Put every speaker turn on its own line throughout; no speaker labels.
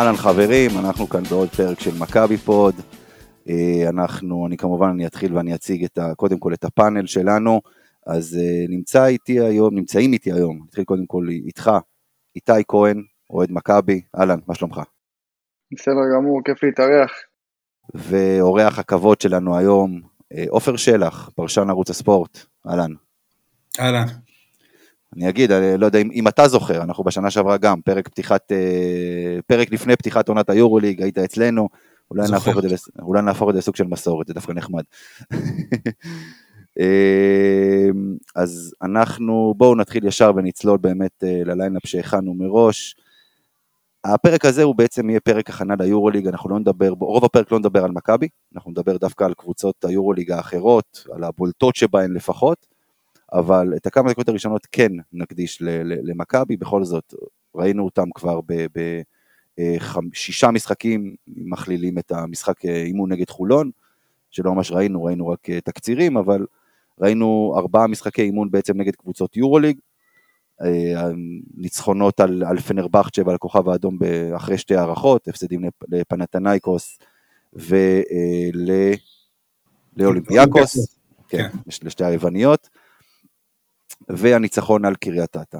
אהלן חברים, אנחנו כאן בעוד פרק של מכבי פוד. אה, אנחנו, אני כמובן, אני אתחיל ואני אציג את ה, קודם כל את הפאנל שלנו. אז אה, נמצא איתי היום, נמצאים איתי היום, נתחיל קודם כל איתך, איתי כהן, אוהד מכבי, אהלן, מה שלומך?
בסדר גמור, כיף להתארח.
ואורח הכבוד שלנו היום, אה, עופר שלח, פרשן ערוץ הספורט, אהלן.
אהלן.
אני אגיד, אני לא יודע אם, אם אתה זוכר, אנחנו בשנה שעברה גם, פרק פתיחת, אה, פרק לפני פתיחת עונת היורוליג, היית אצלנו, אולי. נהפוך, את זה, אולי נהפוך את זה לסוג של מסורת, זה דווקא נחמד. אה, אז אנחנו, בואו נתחיל ישר ונצלול באמת אה, לליינאפ שהכנו מראש. הפרק הזה הוא בעצם יהיה פרק הכנה ליורוליג, אנחנו לא נדבר, רוב הפרק לא נדבר על מכבי, אנחנו נדבר דווקא על קבוצות היורוליג האחרות, על הבולטות שבהן לפחות. אבל את הכמה דקות הראשונות כן נקדיש למכבי, בכל זאת ראינו אותם כבר בשישה משחקים, אם מכלילים את המשחק אה, אימון נגד חולון, שלא ממש ראינו, ראינו רק אה, תקצירים, אבל ראינו ארבעה משחקי אימון בעצם נגד קבוצות יורוליג, אה, ניצחונות על, על פנרבכצ'ה ועל הכוכב האדום אחרי שתי הערכות, הפסדים לפ- לפנתנייקוס ולאולימפיאקוס, כן,
כן.
לש- לשתי היווניות. והניצחון על קריית אתא.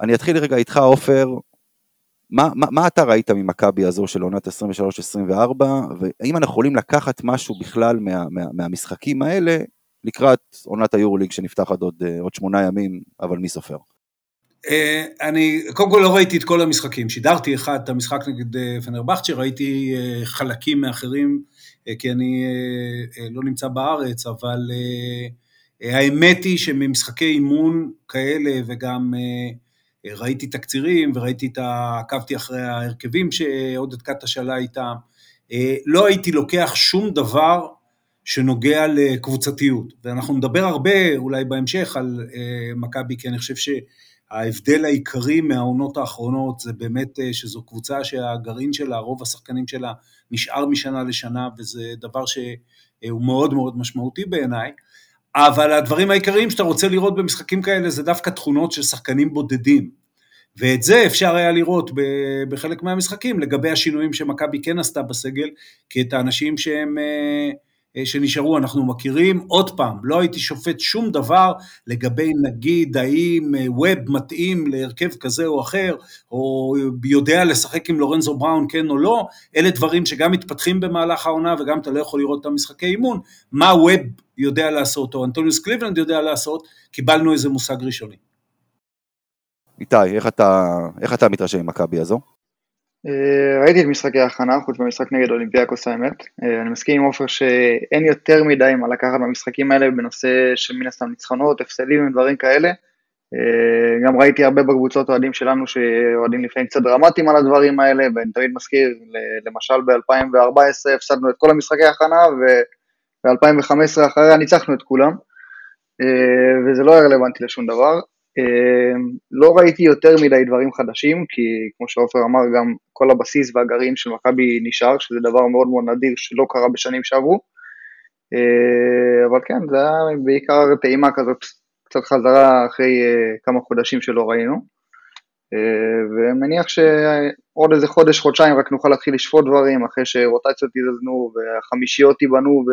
אני אתחיל רגע איתך, עופר. מה, מה, מה אתה ראית ממכבי הזו של עונת 23-24, והאם אנחנו יכולים לקחת משהו בכלל מה, מה, מהמשחקים האלה לקראת עונת היורוליג שנפתחת עוד, אה, עוד שמונה ימים, אבל מי סופר?
אה, אני קודם כל לא ראיתי את כל המשחקים, שידרתי אחד את המשחק נגד אה, פנרבכצ'ה, ראיתי אה, חלקים מאחרים, אה, כי אני אה, אה, לא נמצא בארץ, אבל אה, האמת היא שממשחקי אימון כאלה, וגם אה, אה, ראיתי תקצירים, וראיתי את ה... עקבתי אחרי ההרכבים שעודד קאטה שאלה איתם, אה, לא הייתי לוקח שום דבר שנוגע לקבוצתיות, ואנחנו נדבר הרבה אולי בהמשך על אה, מכבי, כי אני חושב ש... ההבדל העיקרי מהעונות האחרונות זה באמת אה, שזו קבוצה שהגרעין שלה, רוב השחקנים שלה נשאר משנה לשנה, וזה דבר שהוא מאוד מאוד משמעותי בעיניי. אבל הדברים העיקריים שאתה רוצה לראות במשחקים כאלה זה דווקא תכונות של שחקנים בודדים. ואת זה אפשר היה לראות בחלק מהמשחקים לגבי השינויים שמכבי כן עשתה בסגל, כי את האנשים שהם, אה, אה, שנשארו אנחנו מכירים. עוד פעם, לא הייתי שופט שום דבר לגבי נגיד האם אה, ווב מתאים להרכב כזה או אחר, או יודע לשחק עם לורנזו בראון כן או לא, אלה דברים שגם מתפתחים במהלך העונה וגם אתה לא יכול לראות את המשחקי אימון, מה ווב יודע לעשות או אנטוניוס קליבלנד יודע לעשות, קיבלנו איזה מושג ראשוני.
איתי, איך אתה, איך אתה מתרשם ממכבי הזו?
אה, ראיתי את משחקי ההכנה, חוץ מהמשחק נגד אולימפיאקוס האמת. אה, אני מסכים עם עופר שאין יותר מדי מה לקחת במשחקים האלה בנושא של מן הסתם ניצחונות, הפסדים ודברים כאלה. אה, גם ראיתי הרבה בקבוצות אוהדים שלנו שאוהדים לפעמים קצת דרמטיים על הדברים האלה, ואני תמיד מזכיר, למשל ב-2014 הפסדנו את כל המשחקי ההכנה, וב-2015 אחריה ניצחנו את כולם, אה, וזה לא היה רלוונטי לשום דבר. אה, לא ראיתי יותר מדי דברים חדשים, כי כמו שעופר אמר, גם כל הבסיס והגרעין של מכבי נשאר, שזה דבר מאוד מאוד נדיר שלא קרה בשנים שעברו. אה, אבל כן, זה היה בעיקר טעימה כזאת, קצת חזרה אחרי כמה חודשים שלא ראינו. ומניח שעוד איזה חודש, חודשיים רק נוכל להתחיל לשפוט דברים, אחרי שרוטציות יזזנו והחמישיות ייבנו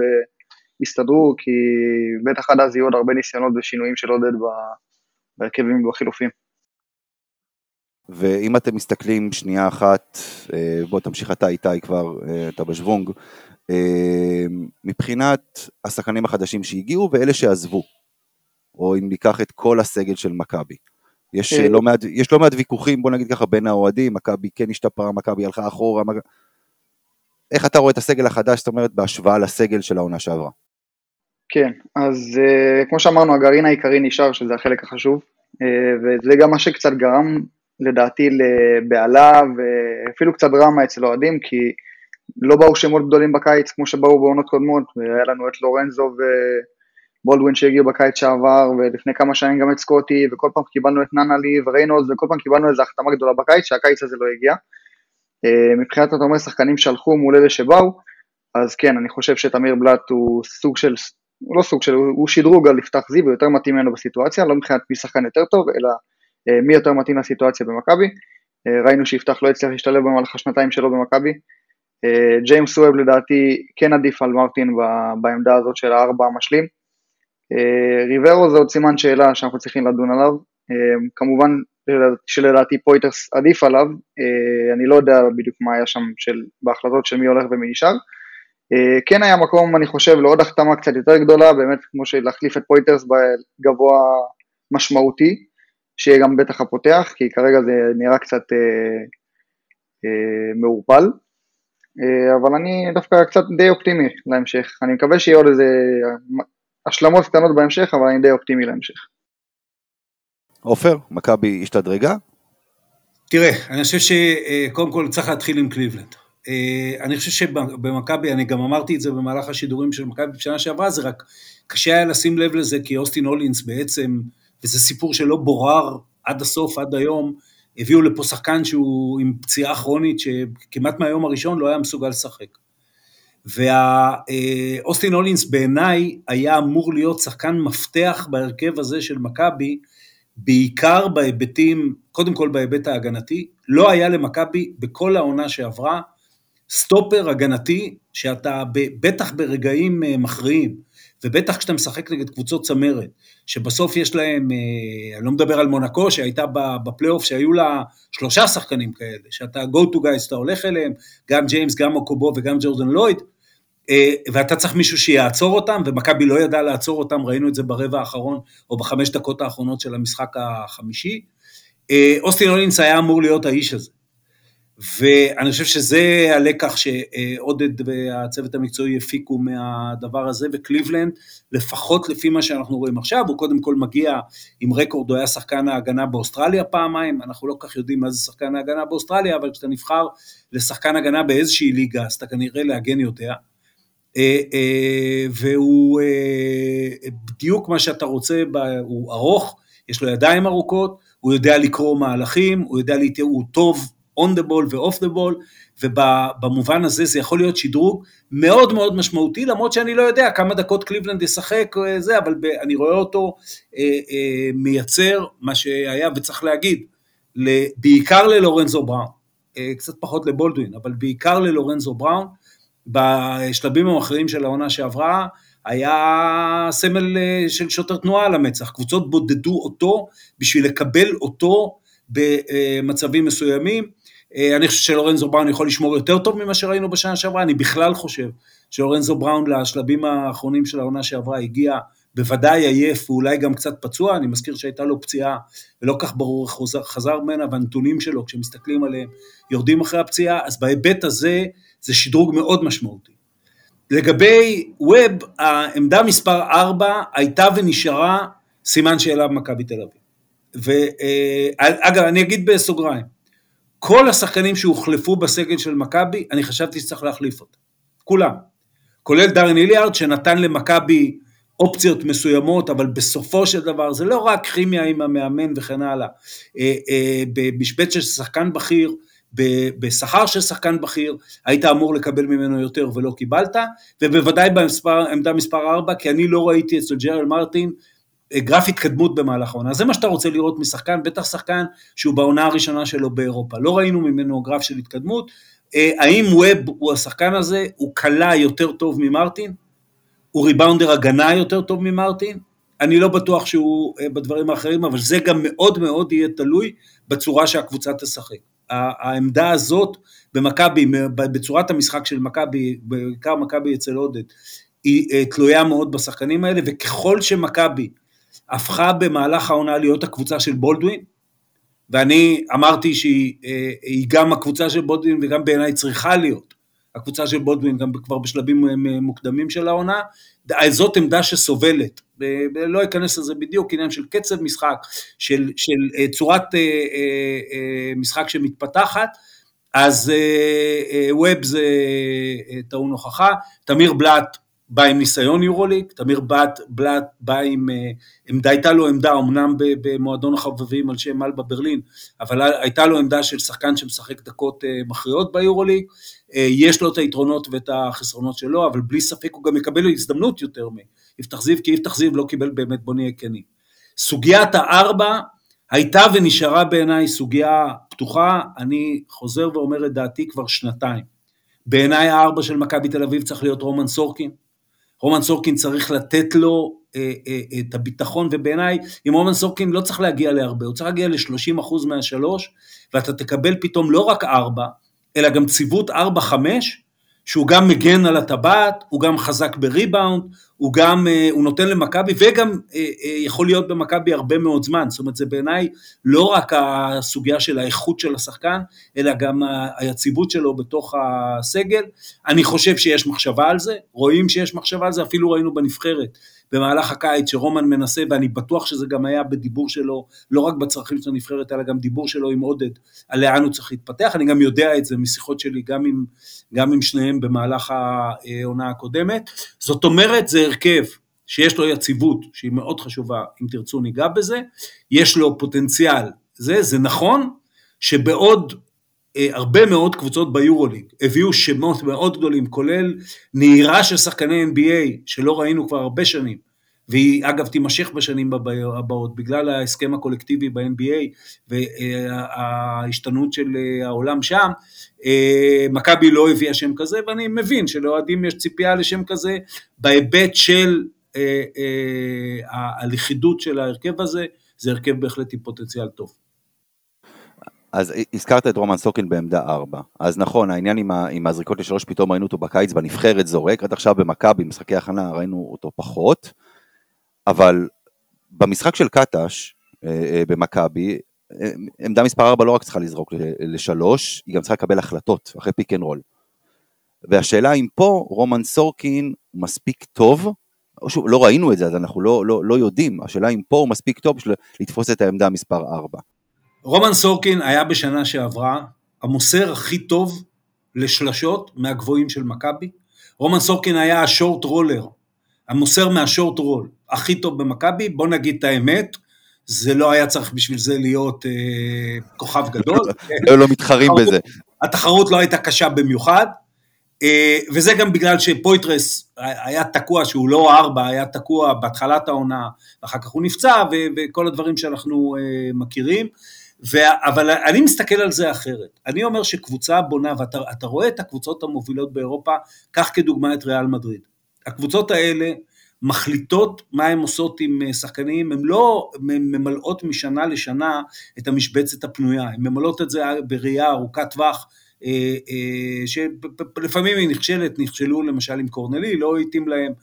ויסתדרו, כי בטח עד אז יהיו עוד הרבה ניסיונות ושינויים של עודד בהרכבים ובחילופים.
ואם אתם מסתכלים שנייה אחת, אה, בוא תמשיך אתה איתי כבר, אה, אתה בשוונג, אה, מבחינת השחקנים החדשים שהגיעו ואלה שעזבו, או אם ניקח את כל הסגל של מכבי. יש לא מעט, יש לא מעט ויכוחים, בוא נגיד ככה, בין האוהדים, מכבי כן השתפרה, מכבי הלכה אחורה, מכ- איך אתה רואה את הסגל החדש, זאת אומרת, בהשוואה לסגל של העונה שעברה?
כן, אז uh, כמו שאמרנו, הגרעין העיקרי נשאר, שזה החלק החשוב, uh, וזה גם מה שקצת גרם לדעתי לבהלה ואפילו קצת דרמה אצל אוהדים, כי לא באו שמות גדולים בקיץ כמו שבאו בעונות קודמות, והיה לנו את לורנזו ובולדווין שהגיעו בקיץ שעבר, ולפני כמה שנים גם את סקוטי, וכל פעם קיבלנו את ננלי וריינולד, וכל פעם קיבלנו איזו החתמה גדולה בקיץ, שהקיץ הזה לא הגיע. אה, מבחינת אתה אומר שחקנים שהלכו מול אלה שבאו, אז כן, אני חושב שתמיר בלאט הוא סוג של, הוא לא סוג של, הוא שדרוג על יפתח זיו, הוא יותר מתאים ממנו בסיטואציה, לא מבחינת מי שחקן יותר טוב, אלא אה, מי יותר מתאים לסיטואציה במכבי. אה, ראינו שיפתח לא הצליח להשתלב במהלך השנתיים שלו במכבי. ג'יימס ווב לדעתי כן עדיף על מרטין בעמדה הזאת של הארבע המשלים. ריברו זה עוד סימן שאלה שאנחנו צריכים לדון עליו. כמובן שלדעתי פויטרס עדיף עליו, אה, אני לא יודע בדיוק מה היה שם של, בהחלטות של מי הולך ומי נשאר. אה, כן היה מקום, אני חושב, לעוד החתמה קצת יותר גדולה, באמת כמו שלהחליף את פויטרס בגבוה משמעותי, שיהיה גם בטח הפותח, כי כרגע זה נראה קצת אה, אה, מעורפל. אה, אבל אני דווקא קצת די אופטימי להמשך. אני מקווה שיהיה עוד איזה השלמות קטנות בהמשך, אבל אני די אופטימי להמשך.
עופר, מכבי השתדרגה?
תראה, אני חושב שקודם כל צריך להתחיל עם קליבלנד. אה, אני חושב שבמכבי, אני גם אמרתי את זה במהלך השידורים של מכבי בשנה שעברה, זה רק קשה היה לשים לב לזה, כי אוסטין הולינס בעצם, וזה סיפור שלא בורר עד הסוף, עד היום, הביאו לפה שחקן שהוא עם פציעה כרונית, שכמעט מהיום הראשון לא היה מסוגל לשחק. ואוסטין הולינס בעיניי היה אמור להיות שחקן מפתח בהרכב הזה של מכבי, בעיקר בהיבטים, קודם כל בהיבט ההגנתי, לא היה למכבי בכל העונה שעברה סטופר הגנתי שאתה בטח ברגעים אה, מכריעים, ובטח כשאתה משחק נגד קבוצות צמרת, שבסוף יש להם, אה, אני לא מדבר על מונקו שהייתה בפלייאוף שהיו לה שלושה שחקנים כאלה, שאתה go to guys שאתה הולך אליהם, גם ג'יימס, גם אוקובו וגם ג'ורדן לויד, ואתה צריך מישהו שיעצור אותם, ומכבי לא ידעה לעצור אותם, ראינו את זה ברבע האחרון, או בחמש דקות האחרונות של המשחק החמישי. אה, אוסטין הולינס היה אמור להיות האיש הזה. ואני חושב שזה הלקח שעודד והצוות המקצועי הפיקו מהדבר הזה, וקליבלנד, לפחות לפי מה שאנחנו רואים עכשיו, הוא קודם כל מגיע עם רקורד, הוא היה שחקן ההגנה באוסטרליה פעמיים, אנחנו לא כך יודעים מה זה שחקן ההגנה באוסטרליה, אבל כשאתה נבחר לשחקן הגנה באיזושהי ליגה, אז אתה כנראה להגן יותר. אה, אה, והוא אה, בדיוק מה שאתה רוצה, הוא ארוך, יש לו ידיים ארוכות, הוא יודע לקרוא מהלכים, הוא יודע, להתייעל, הוא טוב on the ball ו-off the ball, ובמובן הזה זה יכול להיות שדרוג מאוד מאוד משמעותי, למרות שאני לא יודע כמה דקות קליבלנד ישחק, זה, אבל אני רואה אותו מייצר מה שהיה, וצריך להגיד, בעיקר ללורנזו בראון, קצת פחות לבולדווין, אבל בעיקר ללורנזו בראון, בשלבים המכריעים של העונה שעברה, היה סמל אה, של שוטר תנועה על המצח, קבוצות בודדו אותו בשביל לקבל אותו במצבים מסוימים. אה, אני חושב שלורנזו בראון יכול לשמור יותר טוב ממה שראינו בשנה שעברה, אני בכלל חושב שלורנזו בראון לשלבים האחרונים של העונה שעברה הגיע בוודאי עייף ואולי גם קצת פצוע, אני מזכיר שהייתה לו פציעה ולא כך ברור איך חזר, ממנה, והנתונים שלו כשמסתכלים עליהם יורדים אחרי הפציעה, אז בהיבט הזה זה שדרוג מאוד משמעותי. לגבי ווב, העמדה מספר 4 הייתה ונשארה סימן שאלה במכבי תל אביב. ואגב, אני אגיד בסוגריים, כל השחקנים שהוחלפו בסגל של מכבי, אני חשבתי שצריך להחליף אותם. כולם. כולל דארן איליארד, שנתן למכבי אופציות מסוימות, אבל בסופו של דבר זה לא רק כימיה עם המאמן וכן הלאה. אה, אה, במשבצת של שחקן בכיר, בשכר של שחקן בכיר, היית אמור לקבל ממנו יותר ולא קיבלת, ובוודאי בעמדה מספר 4, כי אני לא ראיתי אצל ג'רל מרטין אה, גרף התקדמות במהלך העונה. זה מה שאתה רוצה לראות משחקן, בטח שחקן שהוא בעונה הראשונה שלו באירופה. לא ראינו ממנו גרף של התקדמות. אה, האם ווב הוא השחקן הזה, הוא קלה יותר טוב ממרטין? הוא ריבאונדר הגנה יותר טוב ממרטין? אני לא בטוח שהוא אה, בדברים האחרים, אבל זה גם מאוד מאוד יהיה תלוי בצורה שהקבוצה תשחק. העמדה הזאת במכבי, בצורת המשחק של מכבי, בעיקר מכבי אצל עודד, היא אה, תלויה מאוד בשחקנים האלה, וככל שמכבי הפכה במהלך העונה להיות הקבוצה של בולדווין, ואני אמרתי שהיא אה, גם הקבוצה של בולדווין וגם בעיניי צריכה להיות הקבוצה של בולדווין גם כבר בשלבים מוקדמים של העונה, זאת עמדה שסובלת, לא אכנס לזה בדיוק, עניין של קצב משחק, של, של צורת משחק שמתפתחת, אז ווב זה טעון הוכחה, תמיר בלאט בא עם ניסיון יורוליג, תמיר בלאט, בלאט בא עם אה, עמדה, הייתה לו עמדה, אמנם במועדון החובבים על שם אלבה ברלין, אבל הייתה לו עמדה של שחקן שמשחק דקות אה, מכריעות ביורוליג, אה, יש לו את היתרונות ואת החסרונות שלו, אבל בלי ספק הוא גם יקבל הזדמנות יותר מיפתח זיו, כי יפתח זיו לא קיבל באמת, בוא נהיה כנים. סוגיית הארבע הייתה ונשארה בעיניי סוגיה פתוחה, אני חוזר ואומר את דעתי כבר שנתיים. בעיניי הארבע של מכבי תל אביב צריך להיות רומן סורקין, רומן סורקין צריך לתת לו אה, אה, את הביטחון, ובעיניי, עם רומן סורקין לא צריך להגיע להרבה, הוא צריך להגיע ל-30% מהשלוש, ואתה תקבל פתאום לא רק ארבע, אלא גם ציוות ארבע-חמש, שהוא גם מגן על הטבעת, הוא גם חזק בריבאונד, הוא גם, אה, הוא נותן למכבי וגם אה, אה, יכול להיות במכבי הרבה מאוד זמן, זאת אומרת זה בעיניי לא רק הסוגיה של האיכות של השחקן, אלא גם היציבות שלו בתוך הסגל, אני חושב שיש מחשבה על זה, רואים שיש מחשבה על זה, אפילו ראינו בנבחרת במהלך הקיץ שרומן מנסה, ואני בטוח שזה גם היה בדיבור שלו, לא רק בצרכים של הנבחרת, אלא גם דיבור שלו עם עודד, על לאן הוא צריך להתפתח, אני גם יודע את זה משיחות שלי גם עם, גם עם שניהם במהלך העונה הקודמת, זאת אומרת זה הרכב שיש לו יציבות, שהיא מאוד חשובה, אם תרצו ניגע בזה, יש לו פוטנציאל, זה, זה נכון שבעוד הרבה מאוד קבוצות ביורוליג הביאו שמות מאוד גדולים, כולל נהירה של שחקני NBA שלא ראינו כבר הרבה שנים, והיא אגב תימשך בשנים הבאות בגלל ההסכם הקולקטיבי ב-NBA וההשתנות של אה, העולם שם, אה, מכבי לא הביאה שם כזה ואני מבין שלאוהדים יש ציפייה לשם כזה בהיבט של הלכידות של ההרכב הזה, זה הרכב בהחלט עם פוטנציאל טוב.
אז הזכרת את רומן סוקין בעמדה 4. אז נכון, העניין עם, ה, עם הזריקות לשלוש, פתאום ראינו אותו בקיץ בנבחרת זורק, עד עכשיו במכבי, משחקי הכנה, ראינו אותו פחות, אבל במשחק של קטש אה, אה, במכבי, אה, עמדה מספר 4 לא רק צריכה לזרוק לשלוש, היא גם צריכה לקבל החלטות אחרי pick and roll. והשאלה אם פה רומן סורקין מספיק טוב, או שוב, לא ראינו את זה, אז אנחנו לא, לא, לא יודעים, השאלה אם פה הוא מספיק טוב בשביל לתפוס את העמדה מספר 4.
רומן סורקין היה בשנה שעברה המוסר הכי טוב לשלשות מהגבוהים של מכבי. רומן סורקין היה השורט רולר, המוסר מהשורט רול, הכי טוב במכבי, בוא נגיד את האמת, זה לא היה צריך בשביל זה להיות אה, כוכב גדול.
לא, לא מתחרים בזה.
התחרות לא הייתה קשה במיוחד, אה, וזה גם בגלל שפויטרס היה תקוע, שהוא לא ארבע, היה תקוע בהתחלת העונה, ואחר כך הוא נפצע, וכל הדברים שאנחנו אה, מכירים. ו... אבל אני מסתכל על זה אחרת. אני אומר שקבוצה בונה, ואתה רואה את הקבוצות המובילות באירופה, קח כדוגמה את ריאל מדריד. הקבוצות האלה מחליטות מה הן עושות עם אה, שחקנים, הן לא ממלאות משנה לשנה את המשבצת הפנויה, הן ממלאות את זה בראייה ארוכת טווח, אה, אה, שלפעמים היא נכשלת, נכשלו למשל עם קורנלי, לא התאים להם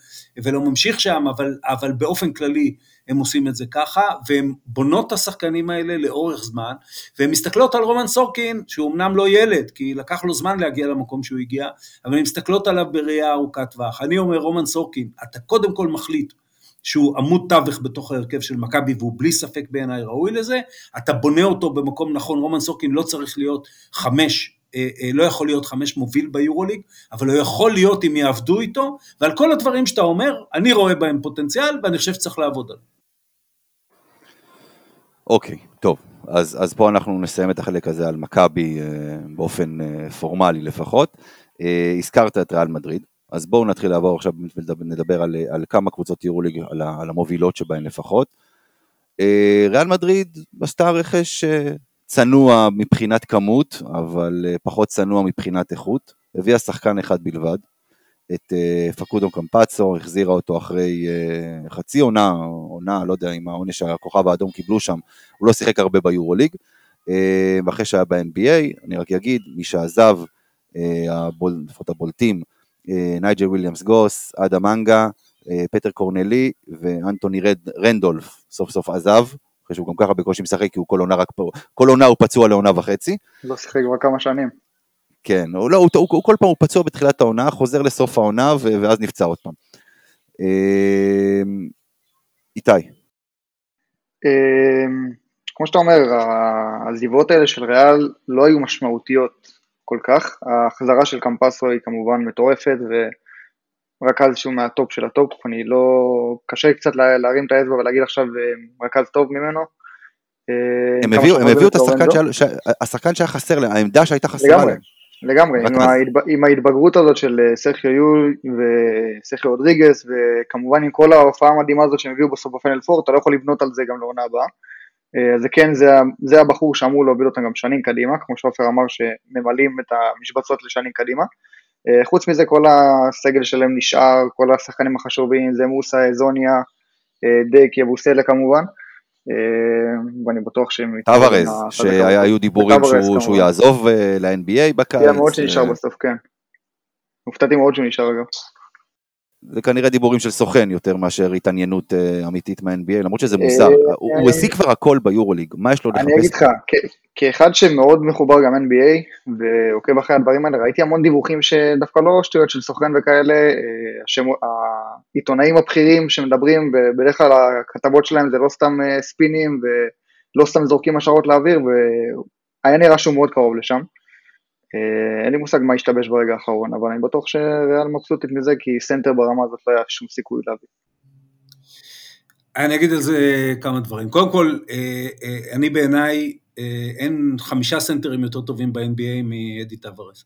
ולא ממשיך שם, אבל, אבל באופן כללי הם עושים את זה ככה, והן בונות את השחקנים האלה לאורך זמן, והן מסתכלות על רומן סורקין, שהוא אמנם לא ילד, כי לקח לו זמן להגיע למקום שהוא הגיע, אבל הן מסתכלות עליו בראייה ארוכת טווח. אני אומר, רומן סורקין, אתה קודם כל מחליט שהוא עמוד תווך בתוך ההרכב של מכבי והוא בלי ספק בעיניי ראוי לזה, אתה בונה אותו במקום נכון, רומן סורקין לא צריך להיות חמש אה, אה, לא יכול להיות חמש מוביל ביורוליג, אבל הוא יכול להיות אם יעבדו איתו, ועל כל הדברים שאתה אומר, אני רואה בהם פוטנציאל ואני חושב שצריך לעבוד עליהם.
אוקיי, טוב. אז, אז פה אנחנו נסיים את החלק הזה על מכבי אה, באופן פורמלי לפחות. הזכרת את ריאל מדריד, אז בואו נתחיל לעבור עכשיו ונדבר על, על כמה קבוצות יורוליג, על, על המובילות שבהן לפחות. ריאל מדריד עשתה רכש צנוע מבחינת כמות, אבל אה, פחות צנוע מבחינת איכות. הביאה שחקן אחד בלבד, את אה, פקודו קמפצו, החזירה אותו אחרי אה, חצי עונה, עונה, לא יודע אם העונש הכוכב האדום קיבלו שם, הוא לא שיחק הרבה ביורוליג, ואחרי שהיה ב-NBA, אני רק אגיד, מי שעזב, לפחות הבולטים, נייג'ל וויליאמס גוס, אדם מנגה, פטר קורנלי ואנטוני רנדולף סוף סוף עזב, אחרי שהוא גם ככה בקושי משחק, כי הוא כל עונה רק כל עונה הוא פצוע לעונה וחצי.
לא שיחק כבר כמה שנים.
כן, הוא, לא, הוא, הוא, הוא כל פעם הוא פצוע בתחילת העונה, חוזר לסוף העונה ו, ואז נפצע עוד פעם. אה, איתי.
אה, כמו שאתה אומר, העזיבות האלה של ריאל לא היו משמעותיות כל כך. ההחזרה של קמפאצו היא כמובן מטורפת, ורכז שהוא מהטופ של הטופ, אני לא... קשה קצת להרים את האצבע ולהגיד עכשיו אה, רכז טוב ממנו.
אה, הם הביאו, הם הביאו את שהיה, השחקן שהיה חסר להם, העמדה שהייתה חסרה להם.
לגמרי, עם, ההתב... עם ההתבגרות הזאת של אה, סרחיו יול וסרחיו רודריגס, וכמובן עם כל ההופעה המדהימה הזאת שהם הביאו בסוף בפיינל פור, אתה לא יכול לבנות על זה גם לעונה הבאה. אה, זה כן, זה, זה הבחור שאמור להוביל אותם גם שנים קדימה, כמו שעופר אמר שממלאים את המשבצות לשנים קדימה. אה, חוץ מזה כל הסגל שלהם נשאר, כל השחקנים החשובים, זה מוסא, זוניה, דק, יבוסלה כמובן. ואני בטוח שהם...
טוורז, שהיו דיבורים שהוא, יעזוב ל-NBA בקיץ.
היה מאוד שנשאר בסוף, כן. הופתעתי מאוד שהוא נשאר אגב.
זה כנראה דיבורים של סוכן יותר מאשר התעניינות אמיתית מה-NBA, למרות שזה מוזר, הוא השיג כבר הכל ביורוליג, מה יש לו לחפש?
אני אגיד לך, כאחד שמאוד מחובר גם NBA, ועוקב אחרי הדברים האלה, ראיתי המון דיווחים שדווקא לא שטויות של סוכן וכאלה, העיתונאים הבכירים שמדברים, ובדרך כלל הכתבות שלהם זה לא סתם ספינים, ולא סתם זורקים השערות לאוויר, והיה נראה שהוא מאוד קרוב לשם. אה, אין לי מושג מה השתבש ברגע האחרון, אבל אני בטוח שריאל מבסוטית מזה, כי סנטר ברמה הזאת לא היה שום סיכוי להביא.
אני אגיד על זה כמה דברים. קודם כל, אה, אה, אני בעיניי, אין חמישה סנטרים יותר טובים ב-NBA מאדי טבארס.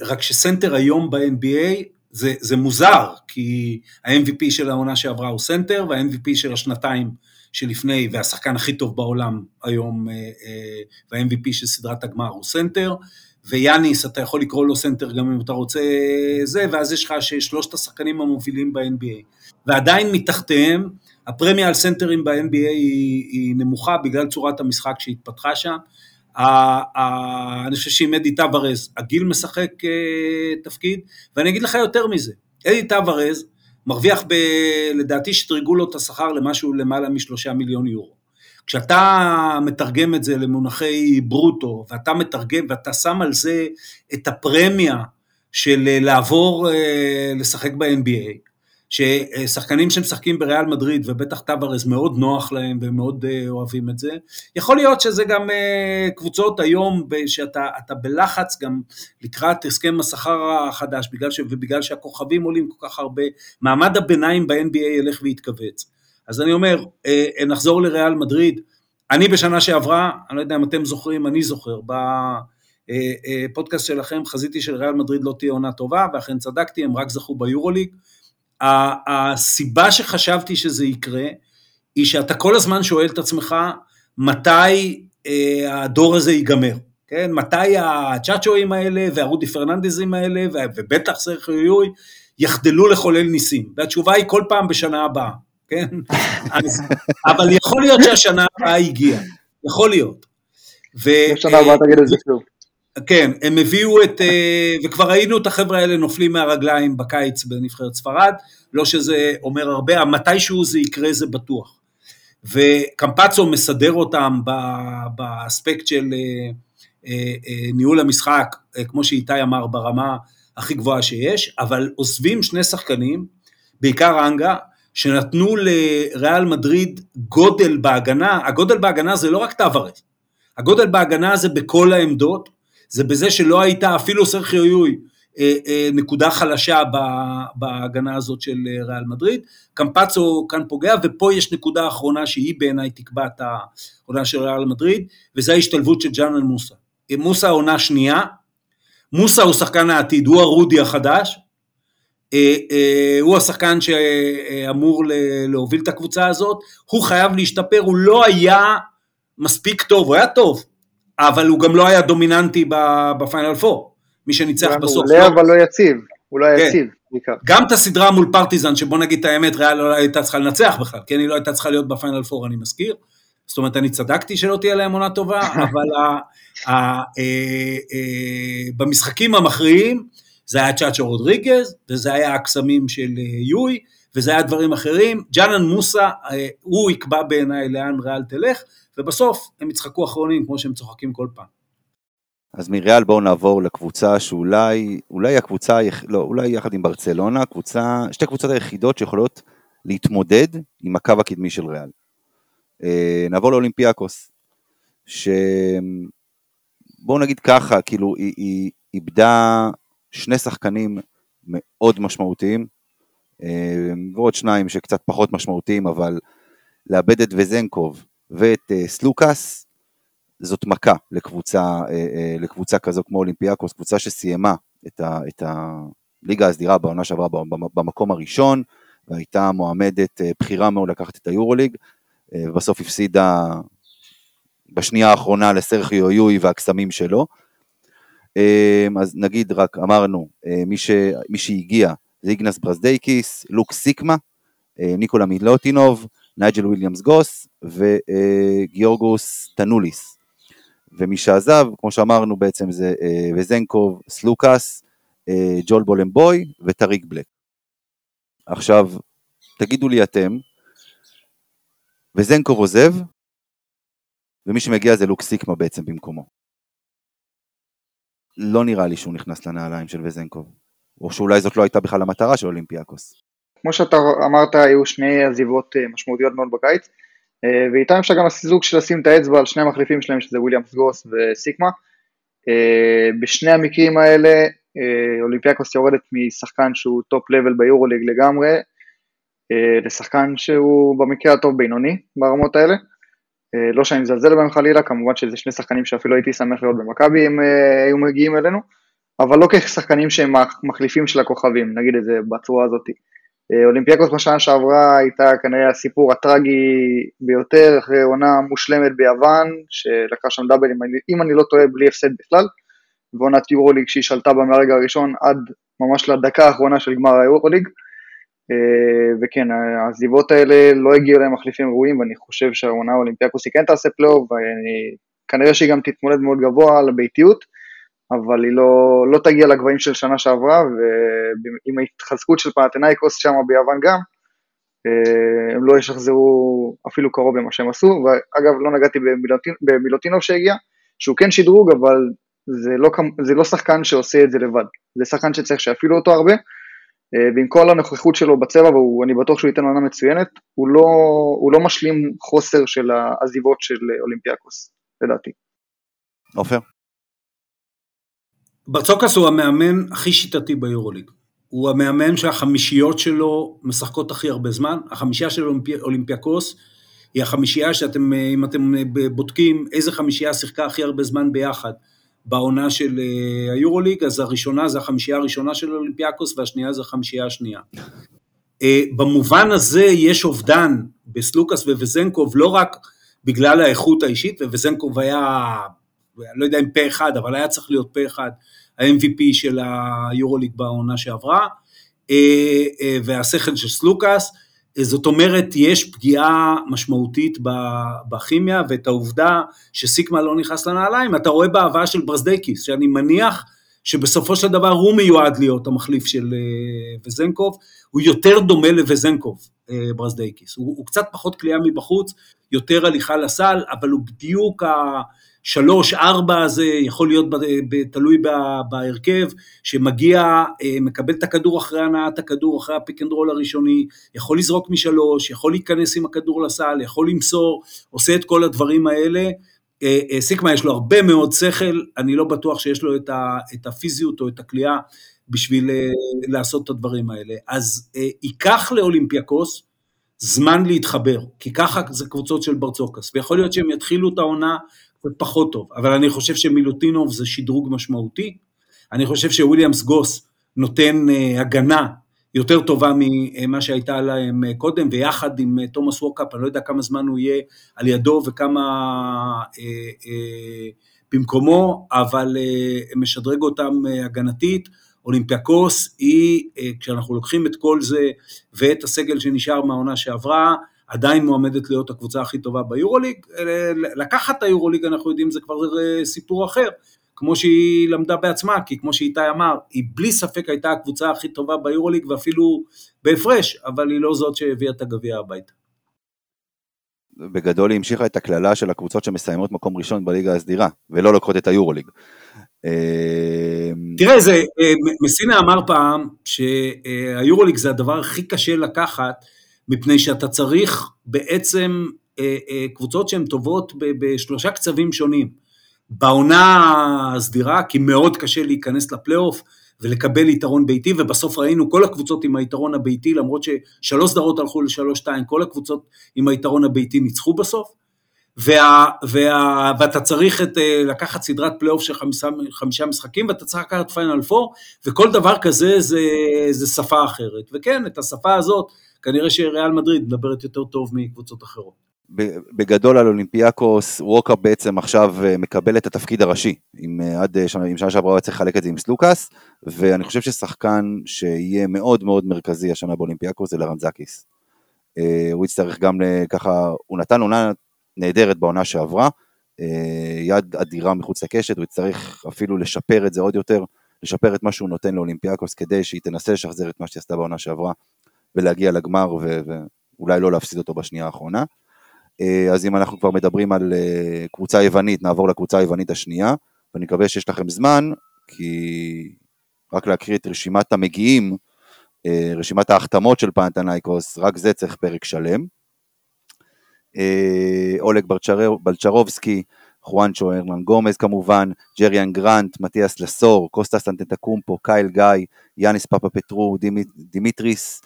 רק שסנטר היום ב-NBA זה, זה מוזר, כי ה-MVP של העונה שעברה הוא סנטר, וה-MVP של השנתיים שלפני, והשחקן הכי טוב בעולם היום, אה, אה, וה-MVP של סדרת הגמר הוא סנטר, ויאניס, אתה יכול לקרוא לו סנטר גם אם אתה רוצה זה, ואז יש לך שלושת השחקנים המובילים ב-NBA. ועדיין מתחתיהם, הפרמיה על סנטרים ב-NBA היא, היא נמוכה בגלל צורת המשחק שהתפתחה שם. אני חושב שעם אדי טוורז, הגיל משחק אה, תפקיד, ואני אגיד לך יותר מזה, אדי טוורז מרוויח ב... לדעתי שדרגו לו את השכר למשהו למעלה משלושה מיליון יורו. כשאתה מתרגם את זה למונחי ברוטו, ואתה מתרגם, ואתה שם על זה את הפרמיה של אה, לעבור אה, לשחק ב-NBA, ששחקנים שמשחקים בריאל מדריד, ובטח טוורז מאוד נוח להם והם מאוד אה, אוהבים את זה. יכול להיות שזה גם אה, קבוצות היום, שאתה בלחץ גם לקראת הסכם השכר החדש, בגלל ש, ובגלל שהכוכבים עולים כל כך הרבה, מעמד הביניים ב-NBA ילך ויתכווץ. אז אני אומר, אה, נחזור לריאל מדריד. אני בשנה שעברה, אני לא יודע אם אתם זוכרים, אני זוכר, בפודקאסט שלכם חזיתי של ריאל מדריד לא תהיה עונה טובה, ואכן צדקתי, הם רק זכו ביורוליג. הסיבה שחשבתי שזה יקרה, היא שאתה כל הזמן שואל את עצמך, מתי אה, הדור הזה ייגמר, כן? מתי הצ'אצ'ואים האלה והרודי פרננדזים האלה, ובטח סרחיו יוי, יחדלו לחולל ניסים. והתשובה היא כל פעם בשנה הבאה, כן? אז, אבל יכול להיות שהשנה הבאה הגיעה, יכול להיות.
בשנה הבאה תגיד את זה שוב.
כן, הם הביאו את, אה, וכבר ראינו את החבר'ה האלה נופלים מהרגליים בקיץ בנבחרת ספרד, לא שזה אומר הרבה, מתישהו זה יקרה זה בטוח. וקמפצו מסדר אותם באספקט של אה, אה, ניהול המשחק, כמו שאיתי אמר, ברמה הכי גבוהה שיש, אבל עוזבים שני שחקנים, בעיקר אנגה, שנתנו לריאל מדריד גודל בהגנה, הגודל בהגנה זה לא רק טוורס, הגודל בהגנה זה בכל העמדות, זה בזה שלא הייתה אפילו סרחיו יוי אה, אה, נקודה חלשה בהגנה הזאת של אה, ריאל מדריד. קמפצו כאן פוגע, ופה יש נקודה אחרונה שהיא בעיניי תקבע את העונה של ריאל מדריד, וזה ההשתלבות של ג'אנל מוסה. מוסה עונה שנייה, מוסה הוא שחקן העתיד, הוא הרודי החדש, הוא השחקן שאמור להוביל את הקבוצה הזאת, הוא חייב להשתפר, הוא לא היה מספיק טוב, הוא היה טוב, אבל הוא גם לא היה דומיננטי בפיינל פור, מי שניצח בסוף.
הוא עולה אבל לא יציב, הוא לא היה כן. יציב.
גם את הסדרה מול פרטיזן, שבוא נגיד את האמת, ריאל לא הייתה צריכה לנצח בכלל, כן, היא לא הייתה צריכה להיות בפיינל פור, אני מזכיר. זאת אומרת, אני צדקתי שלא תהיה להם עונה טובה, אבל אה, אה, במשחקים המכריעים, זה היה צ'אצ'ו רודריגז, וזה היה הקסמים של אה, יואי, וזה היה דברים אחרים. ג'אנן מוסה, הוא יקבע בעיניי לאן ריאל תלך, ובסוף הם יצחקו אחרונים כמו שהם צוחקים כל פעם.
אז מריאל בואו נעבור לקבוצה שאולי, אולי הקבוצה, לא, אולי יחד עם ברצלונה, קבוצה, שתי קבוצות היחידות שיכולות להתמודד עם הקו הקדמי של ריאל. אה, נעבור לאולימפיאקוס, שבואו נגיד ככה, כאילו היא, היא איבדה שני שחקנים מאוד משמעותיים, אה, ועוד שניים שקצת פחות משמעותיים, אבל לאבד את וזנקוב ואת אה, סלוקאס, זאת מכה לקבוצה, לקבוצה כזו כמו אולימפיאקוס, קבוצה שסיימה את, ה, את הליגה הסדירה בעונה שעברה במקום הראשון, והייתה מועמדת בחירה מאוד לקחת את היורוליג, ובסוף הפסידה בשנייה האחרונה לסרחיו יואי והקסמים שלו. אז נגיד רק, אמרנו, מי, ש, מי שהגיע זה איגנס ברזדייקיס, לוק סיקמה, ניקולה מילוטינוב, נייג'ל וויליאמס גוס וגיאורגוס טנאוליס. ומי שעזב, כמו שאמרנו בעצם זה וזנקוב סלוקאס, ג'ואל בולומבוי וטריק בלק. עכשיו, תגידו לי אתם, וזנקוב עוזב, ומי שמגיע זה לוק סיקמה בעצם במקומו. לא נראה לי שהוא נכנס לנעליים של וזנקוב, או שאולי זאת לא הייתה בכלל המטרה של אולימפיאקוס.
כמו שאתה אמרת, היו שני עזיבות אה, משמעותיות מאוד בקיץ, אה, ואיתם אפשר גם זוג של לשים את האצבע על שני המחליפים שלהם, שזה וויליאמס גוס וסיקמה. אה, בשני המקרים האלה, אולימפיאקוס יורדת משחקן שהוא top level ביורוליג לגמרי, לשחקן שהוא במקרה הטוב בינוני ברמות האלה. לא שאני מזלזל בהם חלילה, כמובן שזה שני שחקנים שאפילו הייתי שמח להיות במכבי אם היו מגיעים אלינו, אבל לא כשחקנים שהם מחליפים של הכוכבים, נגיד את זה בצורה הזאת. אולימפיאקוס בשנה שעברה הייתה כנראה הסיפור הטרגי ביותר, אחרי עונה מושלמת ביוון, שלקחה שם דאבל, אם אני לא טועה, בלי הפסד בכלל, ועונת יורוליג שהיא שלטה בה מהרגע הראשון עד ממש לדקה האחרונה של גמר היורוליג. אה, וכן, העזיבות האלה לא הגיעו להם מחליפים ראויים, ואני חושב שהעונה האולימפיאקוס היא כן תעשה פלייאוף, וכנראה שהיא גם תתמודד מאוד גבוה על הביתיות, אבל היא לא, לא תגיע לגבהים של שנה שעברה, ועם ההתחזקות של פנתנאיקוס שם ביוון גם, אה, הם לא ישחזרו אפילו קרוב למה שהם עשו, ואגב לא נגעתי במילוטינוב, במילוטינוב שהגיע, שהוא כן שדרוג, אבל זה לא, זה לא שחקן שעושה את זה לבד, זה שחקן שצריך שיפעילו אותו הרבה, אה, ועם כל הנוכחות שלו בצבע, ואני בטוח שהוא ייתן עונה מצוינת, הוא לא, הוא לא משלים חוסר של העזיבות של אולימפיאקוס, לדעתי.
עופר?
ברצוקס הוא המאמן הכי שיטתי ביורוליג. הוא המאמן שהחמישיות שלו משחקות הכי הרבה זמן. החמישייה של אולימפיאקוס היא החמישייה שאתם, אם אתם בודקים איזה חמישייה שיחקה הכי הרבה זמן ביחד. בעונה של אה, היורוליג, אז הראשונה זה החמישייה הראשונה של אולימפיאקוס והשנייה זה החמישייה השנייה. אה, במובן הזה יש אובדן בסלוקאס ובזנקוב לא רק בגלל האיכות האישית, ובזנקוב היה, אני לא יודע אם פה אחד, אבל היה צריך להיות פה אחד, ה-MVP של היורוליג בעונה שעברה, אה, והשכל של סלוקאס, זאת אומרת, יש פגיעה משמעותית בכימיה, ואת העובדה שסיקמה לא נכנס לנעליים, אתה רואה בהבאה של ברזדייקיס, שאני מניח שבסופו של דבר הוא מיועד להיות המחליף של אה, וזנקוב, הוא יותר דומה לווזנקוב, אה, ברזדייקיס, הוא, הוא קצת פחות קליעה מבחוץ, יותר הליכה לסל, אבל הוא בדיוק ה... שלוש, ארבע הזה, יכול להיות תלוי בהרכב, שמגיע, אה, מקבל את הכדור אחרי הנעת הכדור, אחרי ה pick and roll הראשוני, יכול לזרוק משלוש, יכול להיכנס עם הכדור לסל, יכול למסור, עושה את כל הדברים האלה. אה, אה, סיקמה יש לו הרבה מאוד שכל, אני לא בטוח שיש לו את הפיזיות או את הקליעה בשביל לעשות את הדברים האלה. אז ייקח לאולימפיאקוס זמן להתחבר, כי ככה זה קבוצות של ברצוקאס, ויכול להיות שהם יתחילו את העונה פחות טוב, אבל אני חושב שמילוטינוב זה שדרוג משמעותי, אני חושב שוויליאמס גוס נותן הגנה יותר טובה ממה שהייתה להם קודם, ויחד עם uh, תומאס ווקאפ, אני לא יודע כמה זמן הוא יהיה על ידו וכמה uh, uh, במקומו, אבל uh, משדרג אותם uh, הגנתית. אולימפיאקוס היא, uh, כשאנחנו לוקחים את כל זה ואת הסגל שנשאר מהעונה שעברה, עדיין מועמדת להיות הקבוצה הכי טובה ביורוליג, אה, לקחת את היורוליג אנחנו יודעים זה כבר אה, סיפור אחר, כמו שהיא למדה בעצמה, כי כמו שאיתי אמר, היא בלי ספק הייתה הקבוצה הכי טובה ביורוליג ואפילו בהפרש, אבל היא לא זאת שהביאה את הגביע הביתה.
בגדול היא המשיכה את הקללה של הקבוצות שמסיימות מקום ראשון בליגה הסדירה, ולא לוקחות את היורוליג. אה,
תראה, זה, אה, מסינה אמר פעם שהיורוליג זה הדבר הכי קשה לקחת, מפני שאתה צריך בעצם קבוצות שהן טובות בשלושה קצבים שונים. בעונה הסדירה, כי מאוד קשה להיכנס לפלייאוף, ולקבל יתרון ביתי, ובסוף ראינו כל הקבוצות עם היתרון הביתי, למרות ששלוש סדרות הלכו לשלוש-שתיים, כל הקבוצות עם היתרון הביתי ניצחו בסוף, וה, וה, ואתה צריך את, אה, לקחת סדרת פלייאוף של חמישה, חמישה משחקים, ואתה צריך לקחת פיינל פור, וכל דבר כזה זה, זה שפה אחרת. וכן, את השפה הזאת, כנראה שריאל מדריד מדברת יותר טוב מקבוצות אחרות.
בגדול על אולימפיאקוס, ווקאפ בעצם עכשיו אה, מקבל את התפקיד הראשי, עם אה, עד שנה, עם שנה שעברה הוא צריך לחלק את זה עם סלוקאס, ואני חושב ששחקן שיהיה מאוד מאוד מרכזי השנה באולימפיאקוס זה לארנצאקיס. אה, הוא יצטרך גם ככה, הוא נתן עונה נהדרת בעונה שעברה, יד אדירה מחוץ לקשת, הוא יצטרך אפילו לשפר את זה עוד יותר, לשפר את מה שהוא נותן לאולימפיאקוס כדי שהיא תנסה לשחזר את מה שהיא עשתה בעונה שעברה ולהגיע לגמר ואולי לא להפסיד אותו בשנייה האחרונה. אה, אז אם אנחנו כבר מדברים על אה, קבוצה יוונית, נעבור לקבוצה היוונית השנייה, ואני מקווה שיש לכם זמן, כי רק להקריא את רשימת המגיעים, אה, רשימת ההחתמות של פנתנייקוס, רק זה צריך פרק שלם. אולק בלצרובסקי, חואנצ'ו הרנן גומז כמובן, ג'ריאן גרנט, מתיאס לסור, קוסטס אנטטוקומפו, קייל גיא, יאניס פאפאפטרו, דימיטריס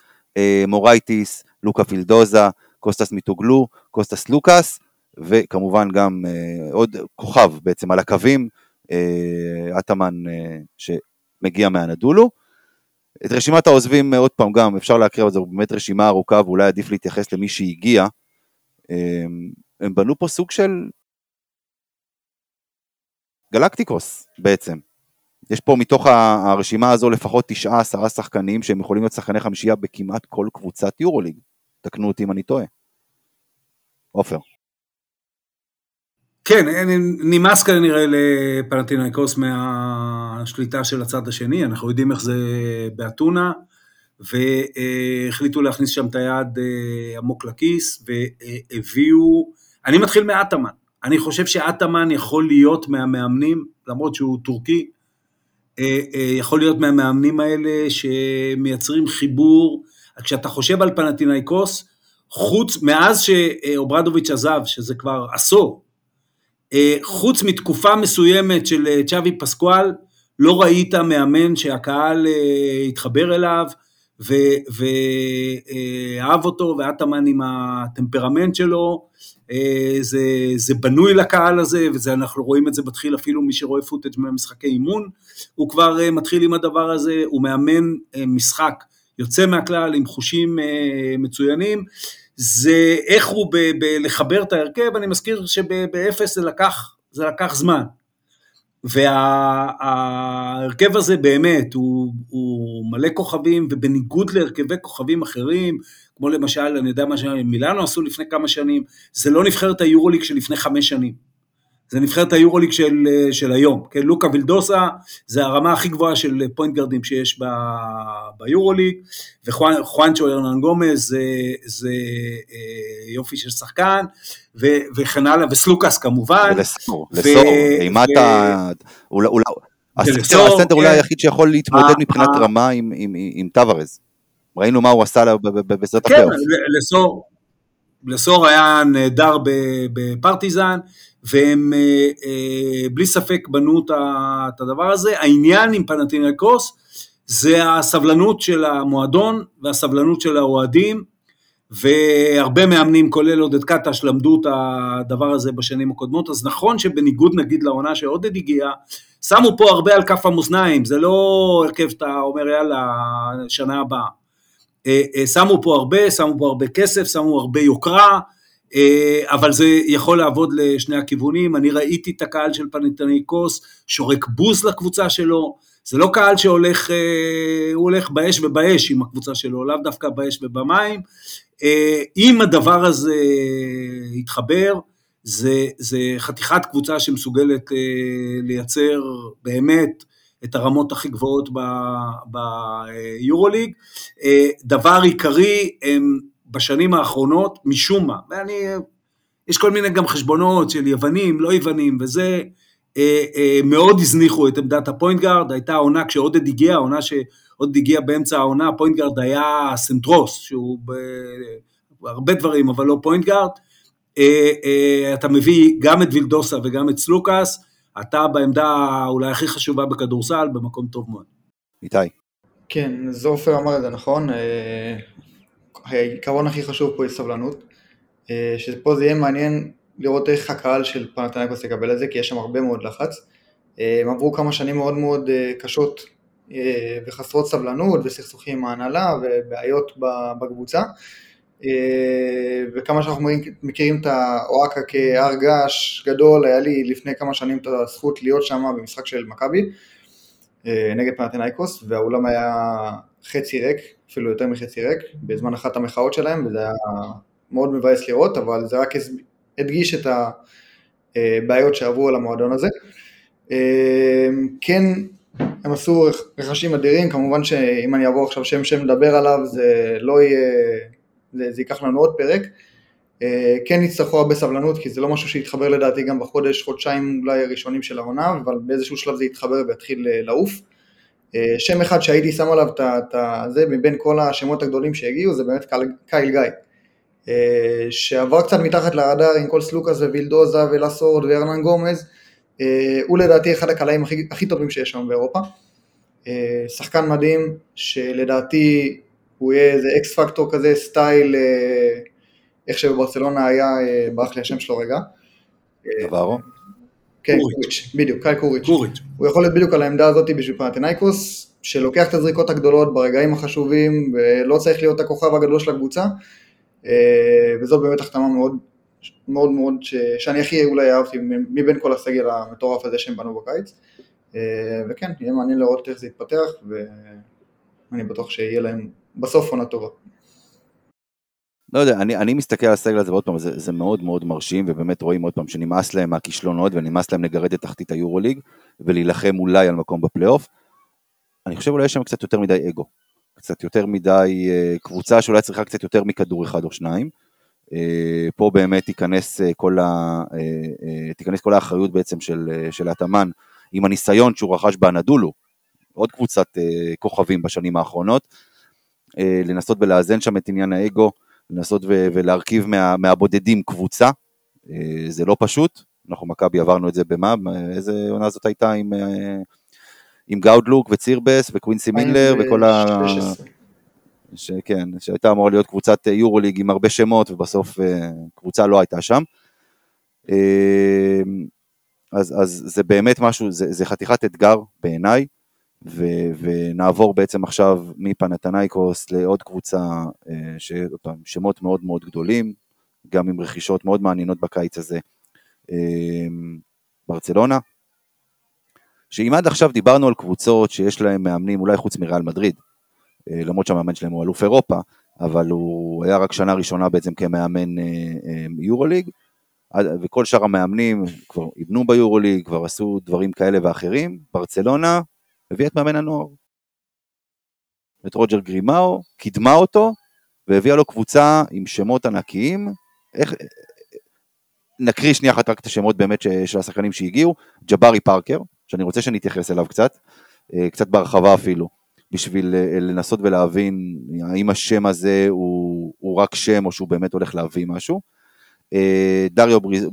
מורייטיס, לוקה וילדוסה, קוסטס מיטוגלו, קוסטס סלוקאס, וכמובן גם אה, עוד כוכב בעצם על הקווים, אה, אטאמן אה, שמגיע מאנאדולו. את רשימת העוזבים אה, עוד פעם גם אפשר להקריא, אבל זו באמת רשימה ארוכה ואולי עדיף להתייחס למי שהגיע. אה, הם בנו פה סוג של גלקטיקוס בעצם. יש פה מתוך הרשימה הזו לפחות תשעה עשרה שחקנים שהם יכולים להיות שחקני חמישייה בכמעט כל קבוצת יורוליג. תקנו אותי אם אני טועה. עופר.
כן, נמאס כנראה לפלנטינאיקוס מהשליטה של הצד השני, אנחנו יודעים איך זה באתונה, והחליטו להכניס שם את היד אה, עמוק לכיס, והביאו, אני מתחיל מאטאמן, אני חושב שאטאמן יכול להיות מהמאמנים, למרות שהוא טורקי, אה, אה, יכול להיות מהמאמנים האלה שמייצרים חיבור כשאתה חושב על פנטינאיקוס, חוץ, מאז שאוברדוביץ' עזב, שזה כבר עשור, אה, חוץ מתקופה מסוימת של אה, צ'אבי פסקואל, לא ראית מאמן שהקהל אה, התחבר אליו ואהב אותו, ואטאמן עם הטמפרמנט שלו, זה, זה בנוי לקהל הזה, ואנחנו רואים את זה מתחיל אפילו מי שרואה פוטג' ממשחקי אימון, הוא כבר מתחיל עם הדבר הזה, הוא מאמן משחק יוצא מהכלל עם חושים אה, מצוינים, זה איך הוא ב- ב- לחבר את ההרכב, אני מזכיר שבאפס זה לקח, זה לקח זמן. וההרכב וה, הזה באמת, הוא, הוא מלא כוכבים, ובניגוד להרכבי כוכבים אחרים, כמו למשל, אני יודע מה שמילאנו עשו לפני כמה שנים, זה לא נבחרת היורוליג לפני חמש שנים. זה נבחרת היורוליג של, של היום, כן, לוקה וילדוסה זה הרמה הכי גבוהה של פוינט גרדים שיש ב, ביורוליג, וחואנצ'ו ארנן גומז זה, זה אה, יופי של שחקן, ו, וכן הלאה, וסלוקאס כמובן.
ולסור, לסור, אימת ה... הסנטר אולי כן. היחיד שיכול להתמודד מבחינת רמה עם טבארס. ראינו מה הוא עשה בסדרת
הפלייאוף. כן, לסור, לסור היה נהדר בפרטיזן, והם אה, אה, בלי ספק בנו את הדבר הזה. העניין עם פנתנאיקוס זה הסבלנות של המועדון והסבלנות של האוהדים, והרבה מאמנים, כולל עודד קטש, למדו את הדבר הזה בשנים הקודמות, אז נכון שבניגוד נגיד לעונה שעודד הגיע, שמו פה הרבה על כף המאזניים, זה לא הרכב שאתה אומר יאללה, שנה הבאה. אה, שמו פה הרבה, שמו פה הרבה כסף, שמו הרבה יוקרה, אה, אבל זה יכול לעבוד לשני הכיוונים, אני ראיתי את הקהל של פנתניקוס שורק בוז לקבוצה שלו, זה לא קהל שהולך, אה, הוא הולך באש ובאש עם הקבוצה שלו, לאו דווקא באש ובמים. אה, אם הדבר הזה יתחבר, זה, זה חתיכת קבוצה שמסוגלת לייצר באמת את הרמות הכי גבוהות ביורוליג. דבר עיקרי, הם בשנים האחרונות, משום מה, ואני יש כל מיני גם חשבונות של יוונים, לא יוונים, וזה, אה, אה, מאוד הזניחו את עמדת הפוינט גארד, הייתה עונה כשעודד הגיע, העונה שעודד הגיע באמצע העונה, הפוינט גארד היה סאנט-רוס, שהוא בהרבה דברים, אבל לא פוינט גארד. אה, אה, אתה מביא גם את וילדוסה וגם את סלוקאס, אתה בעמדה אולי הכי חשובה בכדורסל, במקום טוב מאוד.
איתי.
כן, זופר אמר את זה נכון, אה, העיקרון הכי חשוב פה היא סבלנות, אה, שפה זה יהיה מעניין לראות איך הקהל של פנאתינייקוס יקבל את זה, כי יש שם הרבה מאוד לחץ. אה, הם עברו כמה שנים מאוד מאוד קשות וחסרות סבלנות וסכסוכים עם ההנהלה ובעיות בקבוצה. וכמה שאנחנו מכירים את האוהקה כהר געש גדול, היה לי לפני כמה שנים את הזכות להיות שם במשחק של מכבי. אה, נגד פנתנאיקוס, והאולם היה חצי ריק, אפילו יותר מחצי ריק, בזמן אחת המחאות שלהם, וזה היה מאוד מבאס לראות, אבל זה רק הדגיש את הבעיות שעברו על המועדון הזה. אה, כן, הם עשו רכשים אדירים, כמובן שאם אני אעבור עכשיו שם שם לדבר עליו, זה לא יהיה, זה, זה ייקח לנו עוד פרק. אה, כן יצטרכו הרבה סבלנות, כי זה לא משהו שיתחבר לדעתי גם בחודש, חודשיים אולי הראשונים של העונה, אבל באיזשהו שלב זה יתחבר ויתחיל אה, לעוף. אה, שם אחד שהייתי שם עליו את זה מבין כל השמות הגדולים שהגיעו, זה באמת קייל גיא. שעבר קצת מתחת לרדאר עם כל סלוקאס ווילדוזה ולסורד וארנן גומז, הוא לדעתי אחד הקלעים הכי, הכי טובים שיש שם באירופה. שחקן מדהים, שלדעתי הוא יהיה איזה אקס פקטור כזה, סטייל איך שבברצלונה היה, אה, ברח לי השם שלו רגע.
נברו?
כן, קוריץ', בדיוק, קאי קוריץ'.
קוריץ'.
הוא יכול להיות בדיוק על העמדה הזאת בשביל פנתנייקוס, שלוקח את הזריקות הגדולות ברגעים החשובים, ולא צריך להיות הכוכב הגדול של הקבוצה, אה, וזאת באמת החתמה מאוד מאוד מאוד, ש... שאני הכי אולי אהבתי מבין כל הסגל המטורף הזה שהם בנו בקיץ. אה, וכן, יהיה מעניין לראות איך זה יתפתח, ואני בטוח שיהיה להם בסוף עונה טובה.
לא יודע, אני, אני מסתכל על הסגל הזה ועוד פעם, זה, זה מאוד מאוד מרשים, ובאמת רואים עוד פעם שנמאס להם מהכישלונות ונמאס להם לגרד את תחתית היורוליג ולהילחם אולי על מקום בפלייאוף. אני חושב אולי יש שם קצת יותר מדי אגו, קצת יותר מדי אה, קבוצה שאולי צריכה קצת יותר מכדור אחד או שניים. אה, פה באמת תיכנס אה, כל, ה, תיכנס כל האחריות בעצם של, של התאמן עם הניסיון שהוא רכש באנדולו, עוד קבוצת כוכבים בשנים האחרונות, לנסות ולאזן שם את עניין האגו. לנסות ו- ולהרכיב מה- מהבודדים קבוצה, אה, זה לא פשוט, אנחנו מכבי עברנו את זה במה, איזה עונה זאת הייתה עם, אה, עם גאודלוק וצירבס וקווינסי מילר וכל ה... שכן, שהייתה אמורה להיות קבוצת יורוליג עם הרבה שמות ובסוף אה, קבוצה לא הייתה שם. אז, אז זה באמת משהו, זה, זה חתיכת אתגר בעיניי, ו- ונעבור בעצם עכשיו מפנתנייקוס לעוד קבוצה, אה, שפעם, שמות מאוד מאוד גדולים, גם עם רכישות מאוד מעניינות בקיץ הזה, אה, ברצלונה, שאם עד עכשיו דיברנו על קבוצות שיש להם מאמנים, אולי חוץ מריאל מדריד, אה, למרות שהמאמן שלהם הוא אלוף אירופה, אבל הוא היה רק שנה ראשונה בעצם כמאמן יורוליג, וכל שאר המאמנים כבר איבנו ביורוליג, כבר עשו דברים כאלה ואחרים, ברצלונה הביאה את מאמן הנוער. את רוג'ר גרימאו, קידמה אותו, והביאה לו קבוצה עם שמות ענקיים. איך... נקריא שנייה אחת רק את השמות באמת של השחקנים שהגיעו. ג'בארי פארקר, שאני רוצה שנתייחס אליו קצת, אה, קצת בהרחבה אפילו, בשביל אה, לנסות ולהבין האם השם הזה הוא, הוא רק שם או שהוא באמת הולך להביא משהו. אה, דריו בריז,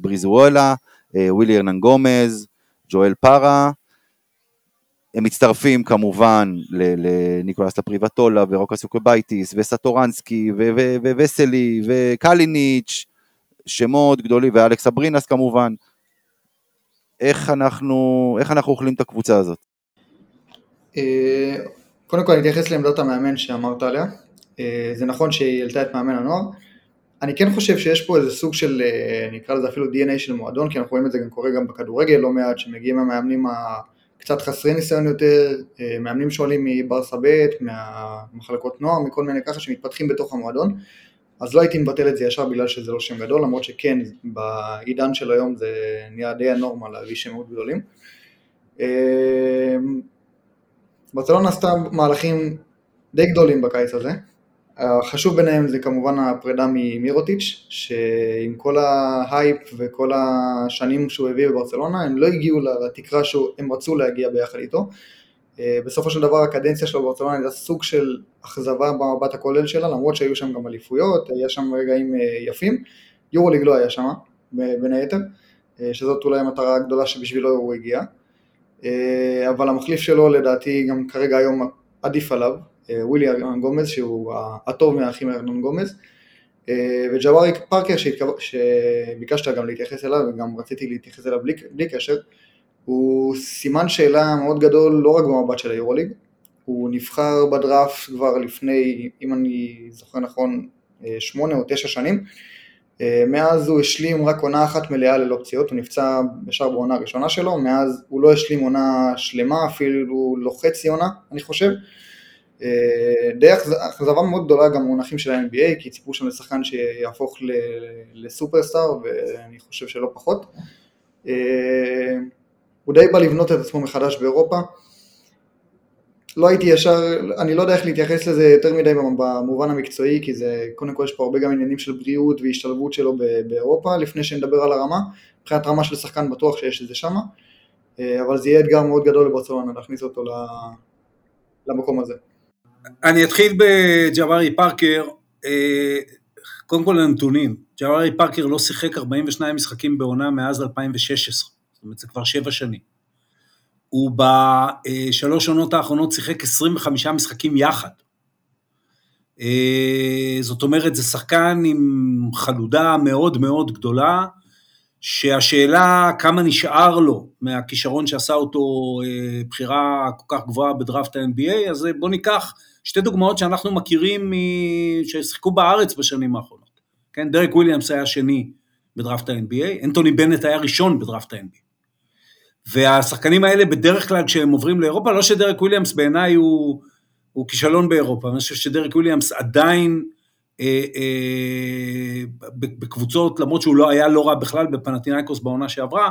בריזואלה, ווילי ארנן גומז, ג'ואל פרה, הם מצטרפים כמובן לניקולס לפרוביטולה ורוקאס יוקובייטיס וסאטורנסקי ווסלי וקאליניץ', שמות גדולים, ואלכס אברינס כמובן. איך אנחנו, איך אנחנו אוכלים את הקבוצה הזאת?
אה, קודם כל אני אתייחס לעמדת המאמן שאמרת עליה. אה, זה נכון שהיא העלתה את מאמן הנוער. אני כן חושב שיש פה איזה סוג של, אה, נקרא לזה אפילו DNA של מועדון, כי אנחנו רואים את זה גם קורה גם בכדורגל לא מעט, שמגיעים המאמנים ה... קצת חסרי ניסיון יותר, אה, מאמנים שעולים מברסה ב', מהמחלקות נוער, מכל מיני ככה שמתפתחים בתוך המועדון, אז לא הייתי מבטל את זה ישר בגלל שזה לא שם גדול, למרות שכן, בעידן של היום זה נהיה די הנורמה להביא שמות גדולים. אה, ברצלונה עשתה מהלכים די גדולים בקיץ הזה, החשוב ביניהם זה כמובן הפרידה ממירוטיץ', שעם כל ההייפ וכל השנים שהוא הביא בברצלונה, הם לא הגיעו לתקרה שהם רצו להגיע ביחד איתו. אה, בסופו של דבר הקדנציה שלו בברצלונה הייתה סוג של אכזבה במבט הכולל שלה, למרות שהיו שם גם אליפויות, היה שם רגעים אה, יפים. יורוליג לא היה שם, בין היתר, אה, שזאת אולי המטרה הגדולה שבשבילו הוא הגיע. אבל המחליף שלו לדעתי גם כרגע היום עדיף עליו, ווילי ארנון גומז, שהוא הטוב מהאחים ארנון גומז. וג'ווארי פארקר שביקשת גם להתייחס אליו וגם רציתי להתייחס אליו בלי, בלי קשר, הוא סימן שאלה מאוד גדול לא רק במבט של היורוליג, הוא נבחר בדראפט כבר לפני, אם אני זוכר נכון, אה, שמונה או תשע שנים, אה, מאז הוא השלים רק עונה אחת מלאה ללא פציעות, הוא נפצע ישר בעונה הראשונה שלו, מאז הוא לא השלים עונה שלמה, אפילו לא חצי עונה, אני חושב. אה, די אכזבה מאוד גדולה גם במונחים של ה-NBA, כי ציפו שם לשחקן שיהפוך לסופרסטאר, ואני חושב שלא פחות. הוא די בא לבנות את עצמו מחדש באירופה. לא הייתי ישר, אני לא יודע איך להתייחס לזה יותר מדי במובן המקצועי, כי זה, קודם כל יש פה הרבה גם עניינים של בריאות והשתלבות שלו באירופה, לפני שנדבר על הרמה, מבחינת רמה של שחקן בטוח שיש את זה שמה, אה, אבל זה יהיה אתגר מאוד גדול לברצלונה להכניס אותו למקום הזה.
אני אתחיל בג'ווארי פארקר, אה, קודם כל הנתונים, ג'ווארי פארקר לא שיחק 42 משחקים בעונה מאז 2016. אומרת, זה כבר שבע שנים. הוא בשלוש עונות האחרונות שיחק 25 משחקים יחד. אה, זאת אומרת, זה שחקן עם חלודה מאוד מאוד גדולה, שהשאלה כמה נשאר לו מהכישרון שעשה אותו אה, בחירה כל כך גבוהה בדראפט ה-NBA, אז בואו ניקח שתי דוגמאות שאנחנו מכירים ששיחקו בארץ בשנים האחרונות. כן, דרק וויליאמס היה שני בדראפט ה-NBA, אנטוני בנט היה ראשון בדראפט ה-NBA. והשחקנים האלה בדרך כלל כשהם עוברים לאירופה, לא שדרק וויליאמס בעיניי הוא, הוא כישלון באירופה, אני חושב שדרק וויליאמס עדיין אה, אה, בקבוצות, למרות שהוא לא היה לא רע בכלל בפנאתינייקוס בעונה שעברה,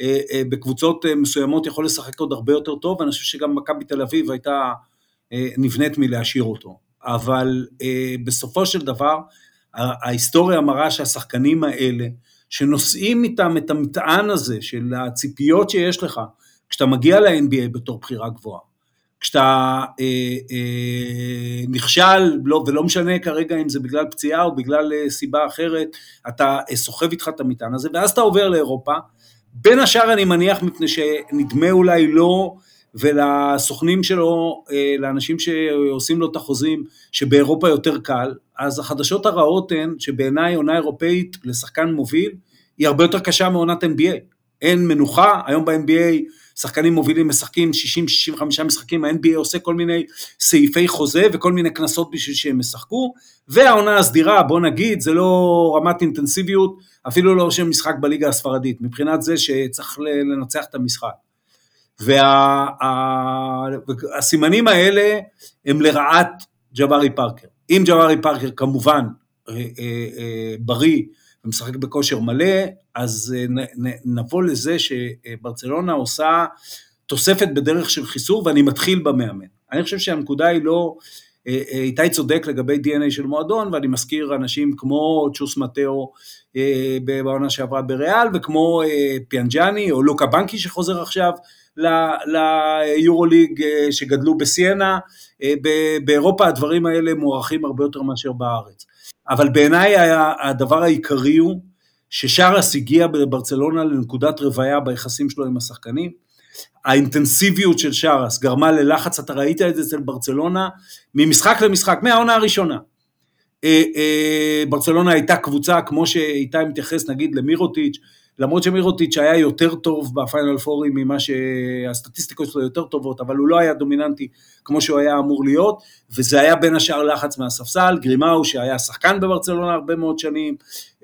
אה, אה, בקבוצות אה, מסוימות יכול לשחק עוד הרבה יותר טוב, ואני חושב שגם מכבי תל אביב הייתה נבנית מלהשאיר אותו. אבל אה, בסופו של דבר, ההיסטוריה מראה שהשחקנים האלה, שנושאים איתם את המטען הזה של הציפיות שיש לך כשאתה מגיע ל-NBA בתור בחירה גבוהה. כשאתה אה, אה, נכשל, לא, ולא משנה כרגע אם זה בגלל פציעה או בגלל אה, סיבה אחרת, אתה אה, סוחב איתך את המטען הזה, ואז אתה עובר לאירופה. בין השאר אני מניח מפני שנדמה אולי לא, ולסוכנים שלו, אה, לאנשים שעושים לו את החוזים, שבאירופה יותר קל, אז החדשות הרעות הן שבעיניי עונה אירופאית לשחקן מוביל היא הרבה יותר קשה מעונת NBA. אין מנוחה, היום ב-NBA שחקנים מובילים משחקים 60-65 משחקים, ה-NBA עושה כל מיני סעיפי חוזה וכל מיני קנסות בשביל שהם ישחקו, והעונה הסדירה, בוא נגיד, זה לא רמת אינטנסיביות, אפילו לא שם משחק בליגה הספרדית, מבחינת זה שצריך לנצח את המשחק. והסימנים וה, האלה הם לרעת ג'בארי פארקר. אם ג'בארי פארקר כמובן אה, אה, אה, בריא ומשחק בכושר מלא, אז נבוא לזה שברצלונה עושה תוספת בדרך של חיסור, ואני מתחיל במאמן. אני חושב שהנקודה היא לא, איתי צודק לגבי DNA של מועדון, ואני מזכיר אנשים כמו צ'וס מטאו בעונה שעברה בריאל, וכמו פיאנג'אני או לוקה בנקי שחוזר עכשיו ליורוליג אה, שגדלו בסיינה, אה, באירופה הדברים האלה מוערכים הרבה יותר מאשר בארץ. אבל בעיניי הדבר העיקרי הוא ששרס הגיע בברצלונה לנקודת רוויה ביחסים שלו עם השחקנים. האינטנסיביות של שרס גרמה ללחץ, אתה ראית את זה אצל ברצלונה, ממשחק למשחק, מהעונה הראשונה. אה, ברצלונה הייתה קבוצה, כמו שאיתי מתייחס נגיד למירוטיץ', למרות שמירוטיץ' היה יותר טוב בפיינל פורים ממה שהסטטיסטיקות שלו יותר טובות, אבל הוא לא היה דומיננטי כמו שהוא היה אמור להיות, וזה היה בין השאר לחץ מהספסל, גרימאו שהיה שחקן בברצלונה הרבה מאוד שנים,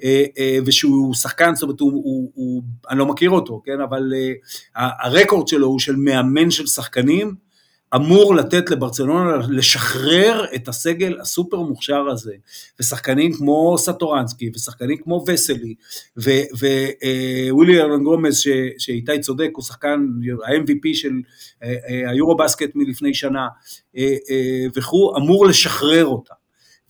אה, אה, ושהוא שחקן, זאת אומרת, הוא, הוא, הוא, אני לא מכיר אותו, כן, אבל אה, הרקורד שלו הוא של מאמן של שחקנים, אמור לתת לברצלונה לשחרר את הסגל הסופר מוכשר הזה, ושחקנים כמו סאטורנסקי, ושחקנים כמו וסלי, ווילי ארנן גומז, שאיתי צודק, הוא שחקן ה-MVP של אה, אה, היורו בסקט מלפני שנה, אה, וכו', אמור לשחרר אותה.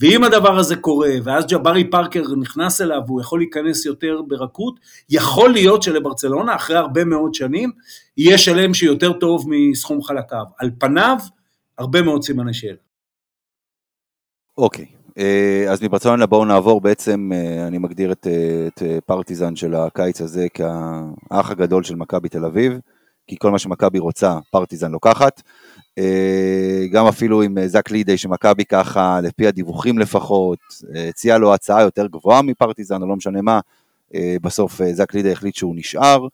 ואם הדבר הזה קורה, ואז ג'בארי פארקר נכנס אליו והוא יכול להיכנס יותר ברכות, יכול להיות שלברצלונה, אחרי הרבה מאוד שנים, יהיה שלם שיותר טוב מסכום חלקיו. על פניו, הרבה מאוד סימני שאלה.
אוקיי, אה, אז מברצלונה בואו נעבור בעצם, אה, אני מגדיר את, אה, את פרטיזן של הקיץ הזה כאח הגדול של מכבי תל אביב, כי כל מה שמכבי רוצה, פרטיזן לוקחת. גם אפילו עם זק לידי שמכבי ככה, לפי הדיווחים לפחות, הציע לו הצעה יותר גבוהה מפרטיזן, או לא משנה מה, בסוף זק לידי החליט שהוא נשאר.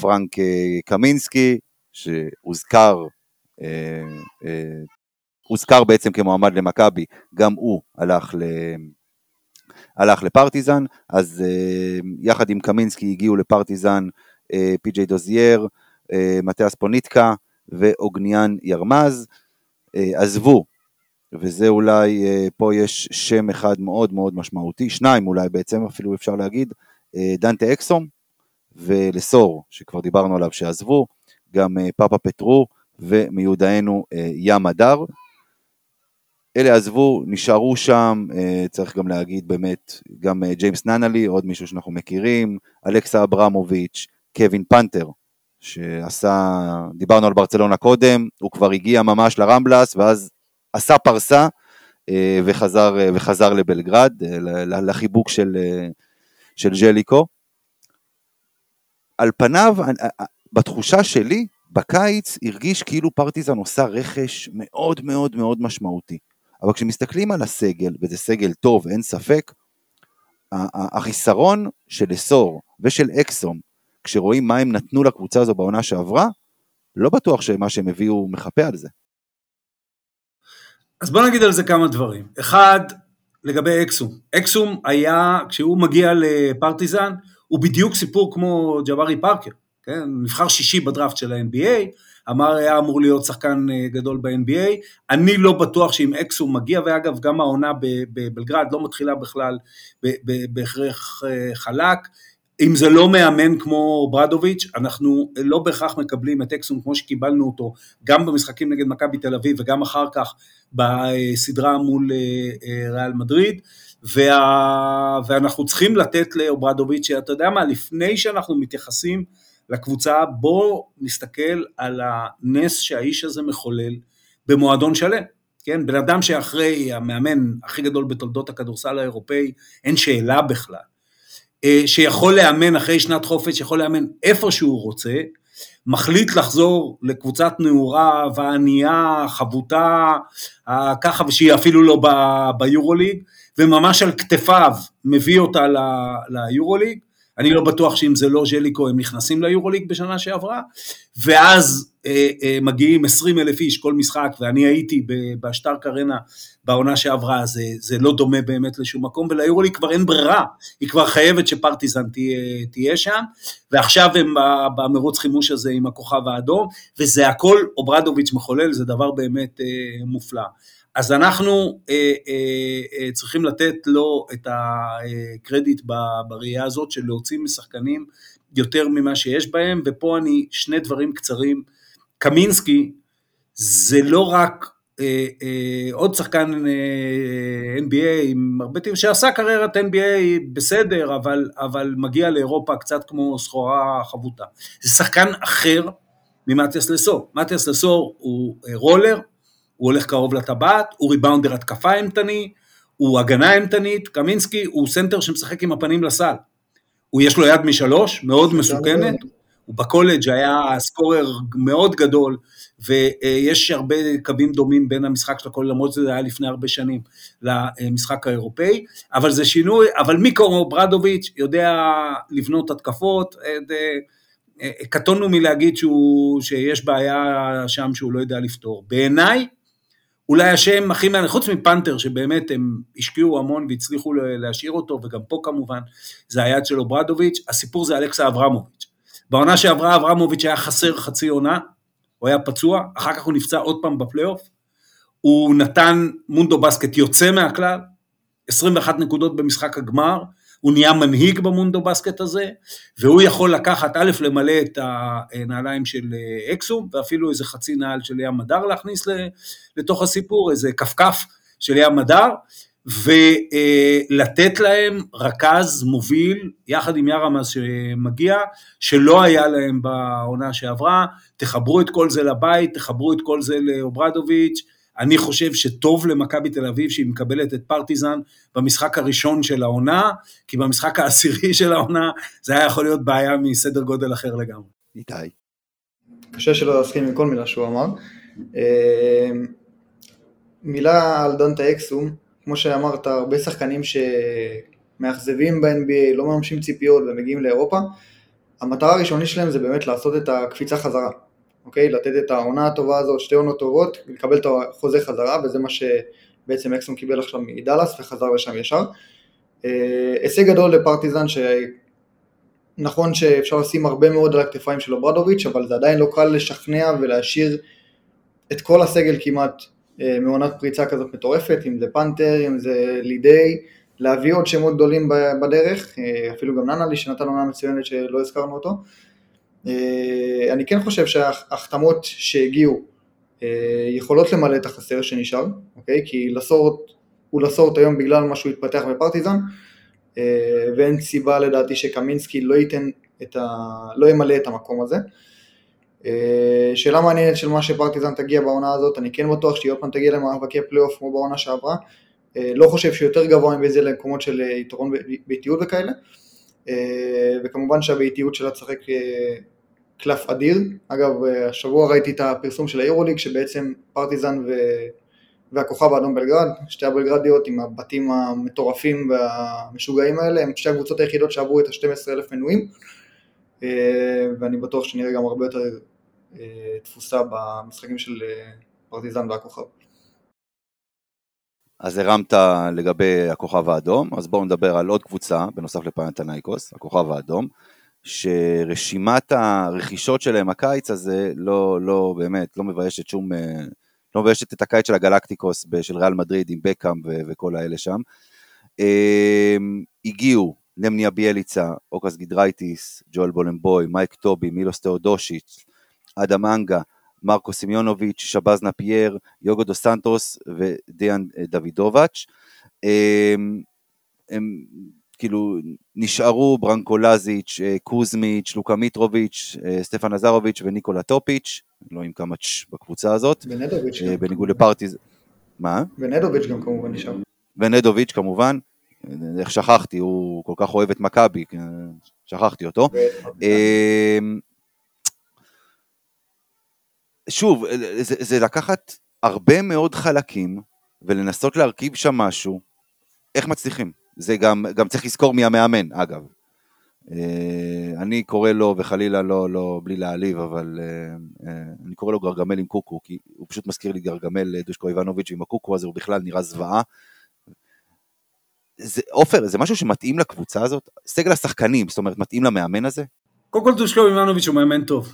פרנק קמינסקי, שהוזכר הוזכר בעצם כמועמד למכבי, גם הוא הלך, ל... הלך לפרטיזן, אז uh, יחד עם קמינסקי הגיעו לפרטיזן פי.ג'יי דוזייר, מתיאס פוניטקה ואוגניאן ירמז, uh, עזבו, וזה אולי, uh, פה יש שם אחד מאוד מאוד משמעותי, שניים אולי בעצם אפילו אפשר להגיד, uh, דנטה אקסום ולסור, שכבר דיברנו עליו שעזבו, גם פאפה פטרו ומיודענו ים הדר. אלה עזבו, נשארו שם, אה, צריך גם להגיד באמת, גם אה, ג'יימס ננלי, עוד מישהו שאנחנו מכירים, אלכסה אברמוביץ', קווין פנתר, שעשה, דיברנו על ברצלונה קודם, הוא כבר הגיע ממש לרמבלס, ואז עשה פרסה אה, וחזר, וחזר לבלגרד, לחיבוק של, של ז'ליקו. על פניו, בתחושה שלי, בקיץ הרגיש כאילו פרטיזן עושה רכש מאוד מאוד מאוד משמעותי. אבל כשמסתכלים על הסגל, וזה סגל טוב, אין ספק, החיסרון של אסור ושל אקסום, כשרואים מה הם נתנו לקבוצה הזו בעונה שעברה, לא בטוח שמה שהם הביאו מחפה על זה.
אז בוא נגיד על זה כמה דברים. אחד, לגבי אקסום. אקסום היה, כשהוא מגיע לפרטיזן, הוא בדיוק סיפור כמו ג'ווארי פארקר, כן? נבחר שישי בדראפט של ה-NBA, אמר היה אמור להיות שחקן אה, גדול ב-NBA, אני לא בטוח שאם אקס הוא מגיע, ואגב גם העונה בבלגרד לא מתחילה בכלל בהכרח אה, חלק, אם זה לא מאמן כמו ברדוביץ', אנחנו לא בהכרח מקבלים את אקסום כמו שקיבלנו אותו גם במשחקים נגד מכבי תל אביב וגם אחר כך בסדרה מול אה, ריאל מדריד, וה... ואנחנו צריכים לתת לאוברדוביץ', שאתה יודע מה, לפני שאנחנו מתייחסים לקבוצה, בואו נסתכל על הנס שהאיש הזה מחולל במועדון שלם. כן, בן אדם שאחרי המאמן הכי גדול בתולדות הכדורסל האירופאי, אין שאלה בכלל. אה, שיכול לאמן אחרי שנת חופש, יכול לאמן איפה שהוא רוצה, מחליט לחזור לקבוצת נעורה וענייה, חבוטה, אה, ככה, ושהיא אפילו לא ביורוליג, וממש על כתפיו מביא אותה ליורוליג, אני לא בטוח שאם זה לא ז'ליקו הם נכנסים ליורוליג בשנה שעברה, ואז מגיעים 20 אלף איש כל משחק, ואני הייתי בשטארק ארנה בעונה שעברה, זה, זה לא דומה באמת לשום מקום, וליורוליג כבר אין ברירה, היא כבר חייבת שפרטיזן תהיה, תהיה שם, ועכשיו הם במרוץ חימוש הזה עם הכוכב האדום, וזה הכל אוברדוביץ' מחולל, זה דבר באמת אה, מופלא. אז אנחנו אה, אה, אה, צריכים לתת לו את הקרדיט בראייה הזאת של להוציא משחקנים יותר ממה שיש בהם, ופה אני, שני דברים קצרים. קמינסקי זה לא רק אה, אה, עוד שחקן אה, NBA עם הרבה טבע, שעשה קריירת NBA בסדר, אבל, אבל מגיע לאירופה קצת כמו סחורה חבוטה. זה שחקן אחר ממתיאס לסור. מתיאס לסור הוא אה, רולר, הוא הולך קרוב לטבעת, הוא ריבאונדר התקפה אימתני, הוא הגנה אימתנית, קמינסקי הוא סנטר שמשחק עם הפנים לסל. הוא יש לו יד משלוש, מאוד מסוכנת, הוא בקולג' היה סקורר מאוד גדול, ויש הרבה קווים דומים בין המשחק של הקולג', למרות שזה היה לפני הרבה שנים, למשחק האירופאי, אבל זה שינוי, אבל ז'ליקו אוברדוביץ' יודע לבנות התקפות, קטונו מלהגיד שהוא, שיש בעיה שם שהוא לא יודע לפתור. בעיניי, אולי השם הכי מעניין, חוץ מפנתר, שבאמת הם השקיעו המון והצליחו להשאיר אותו, וגם פה כמובן, זה היד של אוברדוביץ', הסיפור זה אלכסה אברמוביץ'. בעונה שעברה אברמוביץ' היה חסר חצי עונה, הוא היה פצוע, אחר כך הוא נפצע עוד פעם בפלייאוף, הוא נתן מונדו בסקט יוצא מהכלל, 21 נקודות במשחק הגמר, הוא נהיה מנהיג במונדו בסקט הזה, והוא יכול לקחת, א', למלא את הנעליים של אה, אקסום, ואפילו איזה חצי נעל של ים מדר להכניס לתוך הסיפור, איזה כפכף של ים מדר, ולתת להם רכז מוביל, יחד עם ירמז שמגיע, שלא היה להם בעונה שעברה, תחברו את כל זה לבית, תחברו את כל זה לאוברדוביץ', אני חושב שטוב למכבי תל אביב שהיא מקבלת את פרטיזן במשחק הראשון של העונה, כי במשחק העשירי של העונה זה היה יכול להיות בעיה מסדר גודל אחר לגמרי.
איתי.
קשה שלא להסכים עם כל מילה שהוא אמר. אה, מילה על דנטה אקסום, כמו שאמרת, הרבה שחקנים שמאכזבים ב-NBA, לא מממשים ציפיות ומגיעים לאירופה, המטרה הראשונית שלהם זה באמת לעשות את הקפיצה חזרה. אוקיי? לתת את העונה הטובה הזאת, שתי עונות טובות, ולקבל את החוזה חזרה, וזה מה שבעצם אקסון קיבל עכשיו מדאלאס וחזר לשם ישר. אה, הישג גדול לפרטיזן, שנכון שאפשר לשים הרבה מאוד על הכתפיים של אוברדוביץ', אבל זה עדיין לא קל לשכנע ולהשאיר את כל הסגל כמעט מעונת פריצה כזאת מטורפת, אם זה פנתר, אם זה לידי, להביא עוד שמות גדולים בדרך, אה, אפילו גם ננלי שנתן עונה מצוינת שלא הזכרנו אותו. אה, אני כן חושב שההחתמות שהגיעו אה, יכולות למלא את החסר שנשאר, אוקיי? כי לסורט הוא לסורט היום בגלל מה שהוא התפתח בפרטיזן, אה, ואין סיבה לדעתי שקמינסקי לא ייתן את ה... לא ימלא את המקום הזה. שאלה מעניינת של מה שפרטיזן תגיע בעונה הזאת, אני כן בטוח שהיא עוד פעם תגיע למאבקי פלייאוף כמו בעונה שעברה. לא חושב שיותר גבוה מבזה למקומות של יתרון ביתיות וכאלה. וכמובן שהביתיות שלה תשחק קלף אדיר. אגב, השבוע ראיתי את הפרסום של היורוליג, שבעצם פרטיזן ו... והכוכב האדום בלגרד, שתי הבלגרדיות עם הבתים המטורפים והמשוגעים האלה, הם שתי הקבוצות היחידות שעברו את ה-12,000 מנויים, אה, ואני בטוח שנראה גם הרבה יותר אה, תפוסה במשחקים של אה, פרטיזן והכוכב.
אז הרמת לגבי הכוכב האדום, אז בואו נדבר על עוד קבוצה, בנוסף לפנתנייקוס, הכוכב האדום. שרשימת הרכישות שלהם הקיץ הזה לא, לא באמת, לא מביישת שום, אה, לא מביישת את הקיץ של הגלקטיקוס של ריאל מדריד עם בקאם וכל האלה שם. הגיעו נמניה ביאליצה, אוקס גידרייטיס, ג'ואל בולנבוי, מייק טובי, מילוס תאודושיץ', אדם אנגה, מרקו סימונוביץ', שבאז נייפייר, יוגו דו סנטוס ודיאן דוידובאץ. אמ, הם כאילו נשארו ברנקו לאזיץ', אה, קוזמיץ', לוקה מיטרוביץ', אה, סטפן לאזרביץ' וניקולה טופיץ', לא יאמן כמה צ' בקבוצה הזאת.
ונדוביץ'.
אה, בניגוד לפרטיז... מה?
ונדוביץ' גם כמובן נשאר.
ונדוביץ' כמובן, איך שכחתי, הוא כל כך אוהב את מכבי, שכחתי אותו. שוב, זה, זה לקחת הרבה מאוד חלקים ולנסות להרכיב שם משהו, איך מצליחים? זה גם, גם צריך לזכור מי המאמן, אגב. אה, אני קורא לו, וחלילה לא, לא בלי להעליב, אבל אה, אה, אני קורא לו גרגמל עם קוקו, כי הוא פשוט מזכיר לי גרגמל דושקו איבנוביץ' ועם הקוקו הזה הוא בכלל נראה זוועה. עופר, זה משהו שמתאים לקבוצה הזאת? סגל השחקנים, זאת אומרת, מתאים למאמן הזה?
קודם כל דושקו איבנוביץ' הוא מאמן טוב.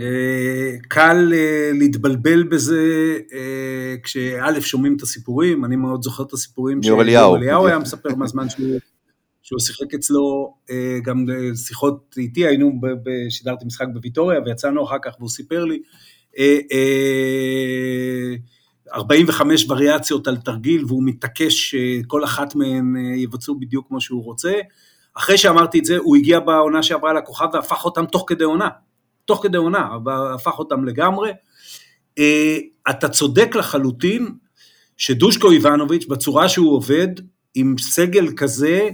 אה, קל אה, להתבלבל בזה אה, כשא' שומעים את הסיפורים, אני מאוד זוכר את הסיפורים
שאליהו
היה מספר מהזמן שהוא, שהוא שיחק אצלו, גם שיחות איתי, היינו, שידרתי משחק בוויטוריה ויצאנו אחר כך והוא סיפר לי, 45 וריאציות על תרגיל והוא מתעקש שכל אחת מהן יבצעו בדיוק כמו שהוא רוצה. אחרי שאמרתי את זה, הוא הגיע בעונה שעברה לכוכב והפך אותם תוך כדי עונה. תוך כדי עונה, הפך אותם לגמרי. אה, אתה צודק לחלוטין שדושקו איבנוביץ', בצורה שהוא עובד, עם סגל כזה,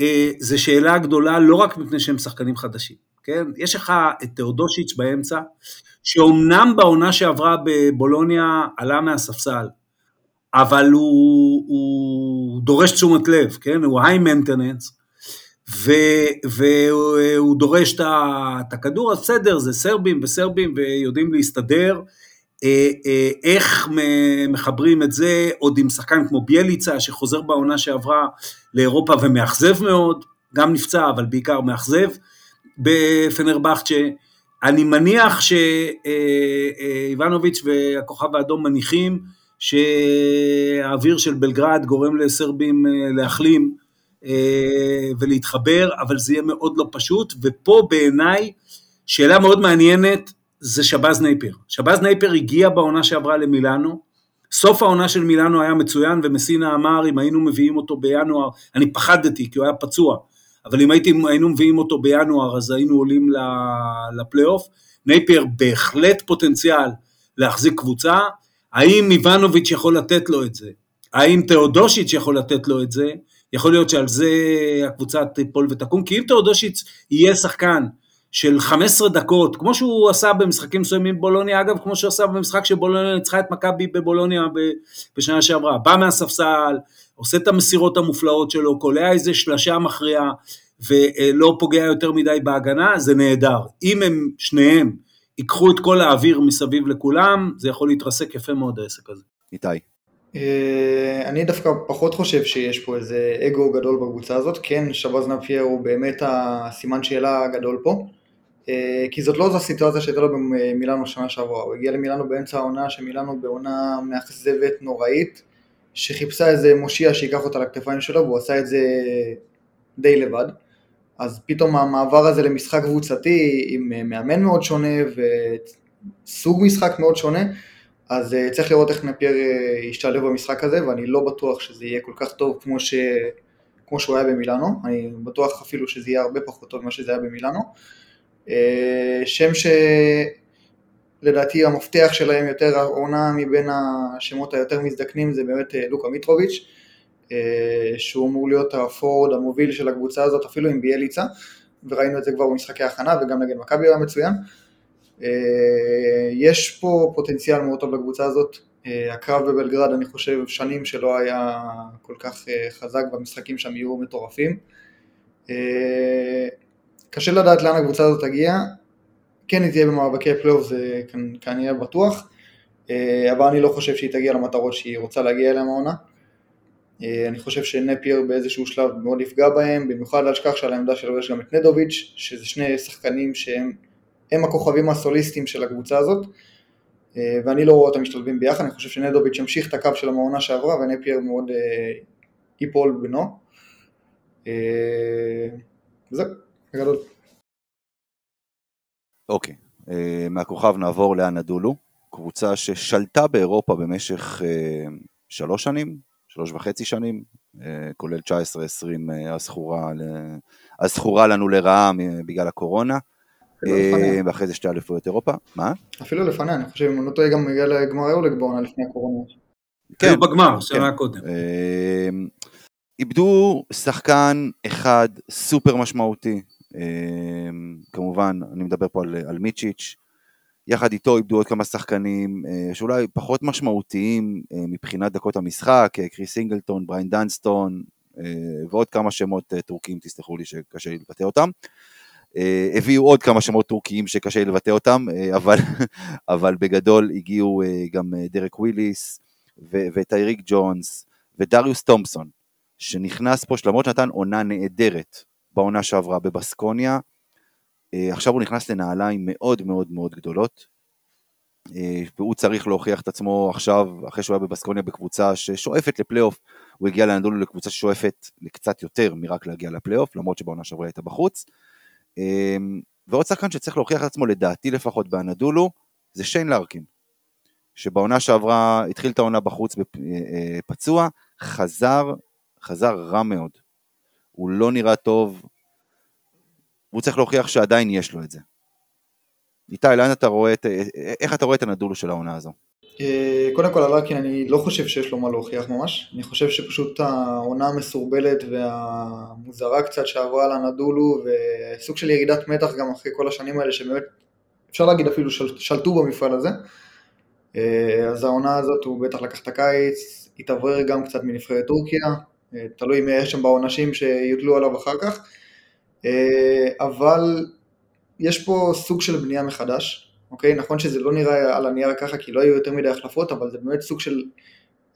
אה, זה שאלה גדולה לא רק מפני שהם שחקנים חדשים, כן? יש לך את תאודושיץ' באמצע, שאומנם בעונה שעברה בבולוניה עלה מהספסל, אבל הוא, הוא דורש תשומת לב, כן? הוא היי מנטננס, והוא דורש את הכדור, אז בסדר, זה סרבים וסרבים ויודעים להסתדר. אה, אה, איך מחברים את זה עוד עם שחקן כמו ביאליצה שחוזר בעונה שעברה לאירופה ומאכזב מאוד, גם נפצע אבל בעיקר מאכזב בפנרבכצ'ה. אני מניח שאיבנוביץ' אה, והכוכב האדום מניחים שהאוויר של בלגרד גורם לסרבים להחלים אה, ולהתחבר, אבל זה יהיה מאוד לא פשוט, ופה בעיניי שאלה מאוד מעניינת זה שבאז נייפר. שבאז נייפר הגיע בעונה שעברה למילאנו, סוף העונה של מילאנו היה מצוין, ומסינה אמר, אם היינו מביאים אותו בינואר, אני פחדתי כי הוא היה פצוע, אבל אם הייתי, היינו מביאים אותו בינואר, אז היינו עולים לפלייאוף. נייפייר בהחלט פוטנציאל להחזיק קבוצה, האם איבנוביץ' יכול לתת לו את זה? האם תאודושיץ' יכול לתת לו את זה? יכול להיות שעל זה הקבוצה תיפול ותקום, כי אם תאודושיץ' יהיה שחקן של 15 דקות, כמו שהוא עשה במשחקים מסוימים בבולוניה, אגב, כמו שהוא עשה במשחק שבולוניה ניצחה את מכבי בבולוניה בשנה שעברה, בא מהספסל, עושה את המסירות המופלאות שלו, קולע איזה שלשה מכריעה, ולא פוגע יותר מדי בהגנה, זה נהדר. אם הם שניהם ייקחו את כל האוויר מסביב לכולם, זה יכול להתרסק יפה מאוד העסק הזה.
איתי.
אה, אני דווקא פחות חושב שיש פה איזה אגו גדול בקבוצה הזאת, כן, שבאז נפייר הוא באמת הסימן שאלה הגדול פה, אה, כי זאת לא זו הסיטואציה שהייתה לו במילאנו שנה שעברה, הוא הגיע למילאנו באמצע העונה, שמילאנו בעונה מאכזבת נוראית, שחיפשה איזה מושיע שייקח אותה לכתפיים שלו, והוא עשה את זה די לבד. אז פתאום המעבר הזה למשחק קבוצתי עם אה, מאמן מאוד שונה וסוג משחק מאוד שונה, אז uh, צריך לראות איך נפייר uh, ישתלב במשחק הזה, ואני לא בטוח שזה יהיה כל כך טוב כמו, ש... כמו שהוא היה במילאנו, אני בטוח אפילו שזה יהיה הרבה פחות טוב ממה שזה היה במילאנו. שם שלדעתי המפתח שלהם יותר העונה מבין השמות היותר מזדקנים זה באמת uh, לוקה מיטרוביץ', uh, שהוא אמור להיות הפורד המוביל של הקבוצה הזאת אפילו עם ביאליצה, וראינו את זה כבר במשחקי הכנה וגם נגד מכבי היה מצוין. אה, יש פה פוטנציאל מאוד טוב לקבוצה הזאת, אה, הקרב בבלגרד אני חושב שנים שלא היה כל כך אה, חזק והמשחקים שם יהיו מטורפים. קשה לדעת לאן הקבוצה הזאת תגיע, כן היא תהיה במאבקי פלייאוף זה כנראה בטוח, אבל אני לא חושב שהיא תגיע למטרות שהיא רוצה להגיע אליהן העונה. אני חושב שנייפייר באיזשהו שלב מאוד יפגע בהם, במיוחד אל תשכח שעל העמדה שלו יש גם את נדוביץ', שזה שני שחקנים שהם הם הכוכבים הסוליסטיים של הקבוצה הזאת, אה, ואני לא רואה אותם משתלבים ביחד, אני חושב שנדוביץ' ימשיך את הקו של המעונה שעברה, ונייפייר מאוד אה, ייפול בנו. אה, זהו, בגדול.
אוקיי, מהכוכב נעבור לאנדולו, קבוצה ששלטה באירופה במשך שלוש שנים, שלוש וחצי שנים, כולל 19-20 הזכורה לנו לרעה בגלל הקורונה. אה, ואחרי זה שתי אליפויות אירופה. מה?
אפילו לפניה, אני חושב, אם אני לא טועה, גם הגיע לגמר אירולג בעונה לפני הקורונה.
כן, בגמר, שנה כן. קודם.
אה, איבדו שחקן אחד סופר משמעותי, אה, כמובן, אני מדבר פה על, על מיצ'יץ', יחד איתו איבדו עוד כמה שחקנים שאולי פחות משמעותיים מבחינת דקות המשחק, קריס סינגלטון, בראיינט דנסטון ועוד כמה שמות טורקים, תסלחו לי שקשה לי לבטא אותם. אה, הביאו עוד כמה שמות טורקיים שקשה לבטא אותם, אה, אבל, אבל בגדול הגיעו אה, גם דרק וויליס וטייריק ג'ונס ודריוס תומפסון, שנכנס פה, שלמרות שנתן עונה נהדרת בעונה שעברה בבסקוניה, עכשיו הוא נכנס לנעליים מאוד מאוד מאוד גדולות, והוא צריך להוכיח את עצמו עכשיו, אחרי שהוא היה בבסקוניה בקבוצה ששואפת לפלייאוף, הוא הגיע לאנדולו לקבוצה ששואפת לקצת יותר מרק להגיע לפלייאוף, למרות שבעונה שעברה הייתה בחוץ. אמ, ועוד שחקן שצריך להוכיח את עצמו, לדעתי לפחות באנדולו, זה שיין לארקין. שבעונה שעברה, התחיל את העונה בחוץ אה, אה, חזר, חזר רע מאוד. הוא לא נראה טוב, הוא צריך להוכיח שעדיין יש לו את זה. איתי, לאן אתה רואה את, איך אתה רואה את הנדולו של העונה הזו?
אה, קודם כל על ארקין אני לא חושב שיש לו מה להוכיח ממש, אני חושב שפשוט העונה המסורבלת והמוזרה קצת שעברה על הנדולו וסוג של ירידת מתח גם אחרי כל השנים האלה שבאמת אפשר להגיד אפילו של, שלטו במפעל הזה אה, אז העונה הזאת הוא בטח לקח את הקיץ, התאוורר גם קצת מנבחרת טורקיה, תלוי מי יש שם בעונשים שיוטלו עליו אחר כך אבל יש פה סוג של בנייה מחדש אוקיי? נכון שזה לא נראה על הנייר ככה כי לא היו יותר מדי החלפות, אבל זה באמת סוג של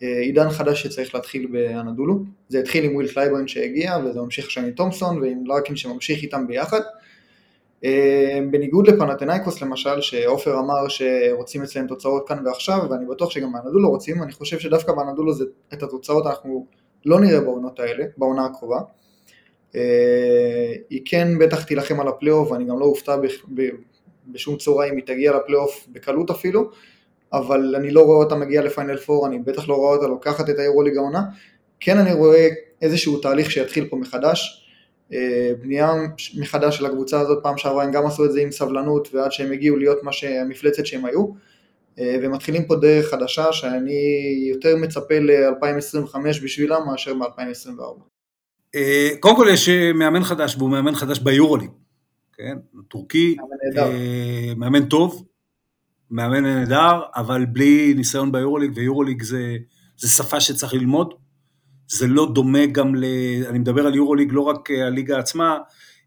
אה, עידן חדש שצריך להתחיל באנאדולו. זה התחיל עם וויל קלייברן שהגיע, וזה ממשיך עכשיו עם תומפסון ועם לארקין שממשיך איתם ביחד. אה, בניגוד לפנתנאיקוס למשל, שעופר אמר שרוצים אצלם תוצאות כאן ועכשיו, ואני בטוח שגם באנדולו רוצים, אני חושב שדווקא באנדולו את התוצאות אנחנו לא נראה בעונות האלה, בעונה הקרובה. אה, היא כן בטח תילחם על הפלייאוף, ואני גם לא אופתע בשום צורה אם היא תגיע לפלייאוף בקלות אפילו, אבל אני לא רואה אותה מגיעה לפיינל פור, אני בטח לא רואה אותה לוקחת את היורוליג העונה. כן אני רואה איזשהו תהליך שיתחיל פה מחדש, אה, בנייה מחדש של הקבוצה הזאת, פעם שעברה הם גם עשו את זה עם סבלנות ועד שהם הגיעו להיות מה שהמפלצת שהם היו, ומתחילים פה דרך חדשה שאני יותר מצפה ל-2025 בשבילם מאשר מ-2024.
אה, קודם כל יש מאמן חדש והוא מאמן חדש ביורוליג, כן? טורקי, מאמן, טוב, מאמן נהדר, אבל בלי ניסיון ביורוליג, ויורוליג זה, זה שפה שצריך ללמוד. זה לא דומה גם ל... אני מדבר על יורוליג לא רק הליגה עצמה,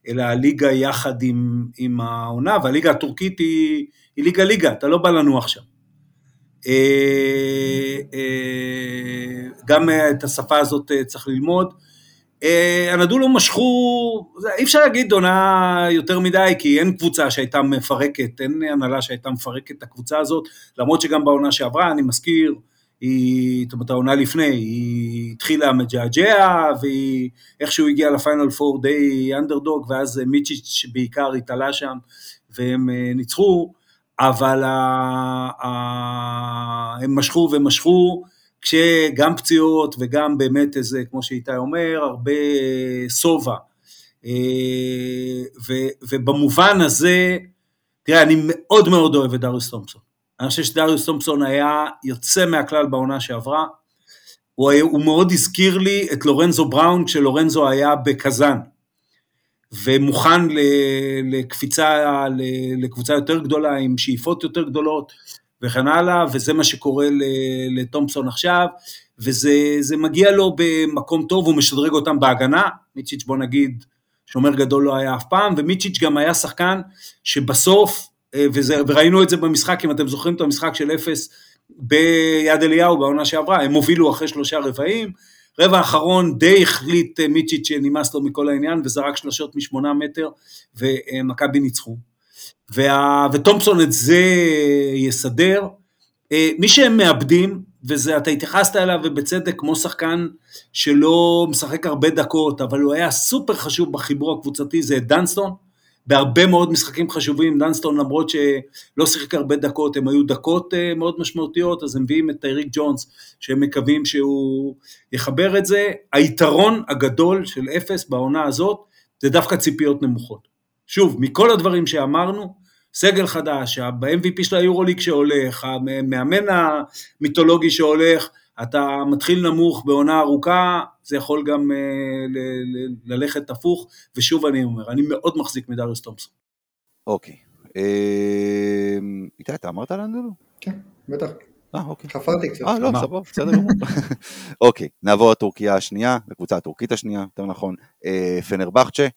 אלא הליגה יחד עם, עם העונה, והליגה הטורקית היא, היא ליגה ליגה, אתה לא בא לנוח שם. אה, אה, גם את השפה הזאת צריך ללמוד. הנדולו משכו, אי אפשר להגיד עונה יותר מדי, כי אין קבוצה שהייתה מפרקת, אין הנהלה שהייתה מפרקת את הקבוצה הזאת, למרות שגם בעונה שעברה, אני מזכיר, היא, זאת אומרת העונה לפני, היא התחילה מג'עג'ע, והיא איכשהו הגיעה לפיינל פור די אנדרדוג, ואז מיצ'יץ' בעיקר התעלה שם, והם אה, ניצחו, אבל הם משכו ומשכו, כשגם פציעות וגם באמת איזה, כמו שאיתי אומר, הרבה שובע. אה, ובמובן הזה, תראה, אני מאוד מאוד אוהב את דריוס תומפסון. אני חושב שדריוס תומפסון היה יוצא מהכלל בעונה שעברה. הוא, היה, הוא מאוד הזכיר לי את לורנזו בראון כשלורנזו היה בקזאן, ומוכן לקפיצה, לקבוצה יותר גדולה, עם שאיפות יותר גדולות. וכן הלאה, וזה מה שקורה לתומפסון עכשיו, וזה מגיע לו במקום טוב, הוא משדרג אותם בהגנה, מיצ'יץ' בוא נגיד, שומר גדול לא היה אף פעם, ומיצ'יץ' גם היה שחקן שבסוף, אה, וזה, וראינו את זה במשחק, אם אתם זוכרים את המשחק של אפס ביד אליהו בעונה שעברה, הם הובילו אחרי שלושה רבעים, רבע האחרון די החליט אה, מיצ'יץ' שנמאס לו מכל העניין, וזרק שלושות משמונה מטר, ומכבי ניצחו. וה, וטומפסון את זה יסדר. אה, מי שהם מאבדים, וזה אתה התייחסת אליו ובצדק כמו שחקן שלא משחק הרבה דקות, אבל הוא היה סופר חשוב בחיבור הקבוצתי, זה דנסטון. בהרבה מאוד משחקים חשובים, דנסטון למרות שלא שיחק הרבה דקות, הם היו דקות אה, מאוד משמעותיות, אז הם מביאים את טייריק ג'ונס, שהם מקווים שהוא יחבר את זה. היתרון הגדול של אפס בעונה הזאת, זה דווקא ציפיות נמוכות. שוב, מכל הדברים שאמרנו, סגל חדש, ה-MVP של היורוליג שהולך, המאמן המיתולוגי שהולך, אתה מתחיל נמוך בעונה ארוכה, זה יכול גם uh, ללכת הפוך, ושוב אני אומר, אני מאוד מחזיק מדריוס תומפסון.
אוקיי. אמ, איתי, אתה אמרת לנו?
כן, בטח.
אה, אוקיי.
חפרתי קצת.
אה, לא, סבבה, בסדר גמור. אוקיי, נעבור לטורקיה השנייה, לקבוצה הטורקית השנייה, יותר נכון, אה, פנרבחצ'ה.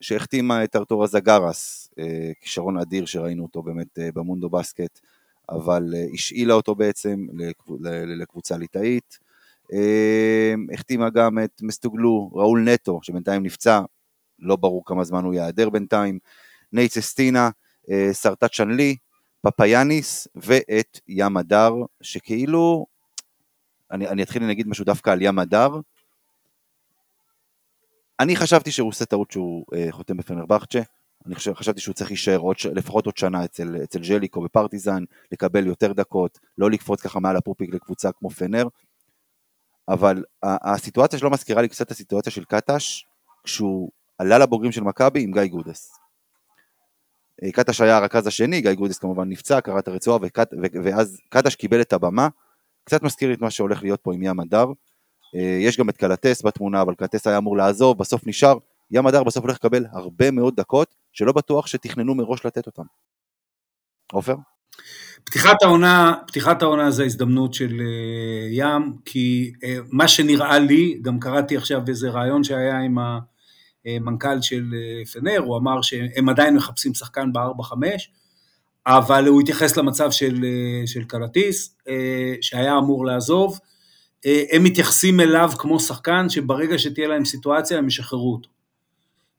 שהחתימה את ארתורה זגרס, אה, כישרון אדיר שראינו אותו באמת אה, במונדו בסקט, אבל אה, השאילה אותו בעצם לקבוצה ליטאית. אמ, החתימה גם את מסטוגלו, ראול נטו, שבינתיים נפצע, לא ברור כמה זמן הוא ייעדר בינתיים, נייט ססטינה, סרטאץ' שנלי, פפיאניס ואת ים מדר, שכאילו, אני, אני אתחיל להגיד משהו דווקא על ים מדר, אני חשבתי שהוא עושה טעות שהוא אה, חותם בפנרבחצ'ה, אני חשב, חשבתי שהוא צריך להישאר עוד, לפחות עוד שנה אצל, אצל ז'ליקו בפרטיזן, לקבל יותר דקות, לא לקפוץ ככה מעל הפופיק לקבוצה כמו פנר, אבל הסיטואציה שלו מזכירה לי קצת את הסיטואציה של קטש, כשהוא עלה לבוגרים של מכבי עם גיא גודס. אה, קטש היה הרכז השני, גיא גודס כמובן נפצע, קרע את הרצועה, ואז קטש קיבל את הבמה, קצת מזכיר לי את מה שהולך להיות פה עם ים מדר, אה, יש גם את קלאתס בתמונה, אבל קלאתס היה אמור לעזוב, בסוף נשאר. ים הדר בסוף הולך לקבל הרבה מאוד דקות, שלא בטוח שתכננו מראש לתת אותם. עופר?
פתיחת העונה, פתיחת העונה זה ההזדמנות של אה, ים, כי אה, מה שנראה לי, גם קראתי עכשיו איזה רעיון שהיה עם המנכ"ל של פנר, הוא אמר שהם עדיין מחפשים שחקן ב-4-5, אבל הוא התייחס למצב של, של קלטיס, שהיה אמור לעזוב, אה, הם מתייחסים אליו כמו שחקן שברגע שתהיה להם סיטואציה הם ישחררו אותו.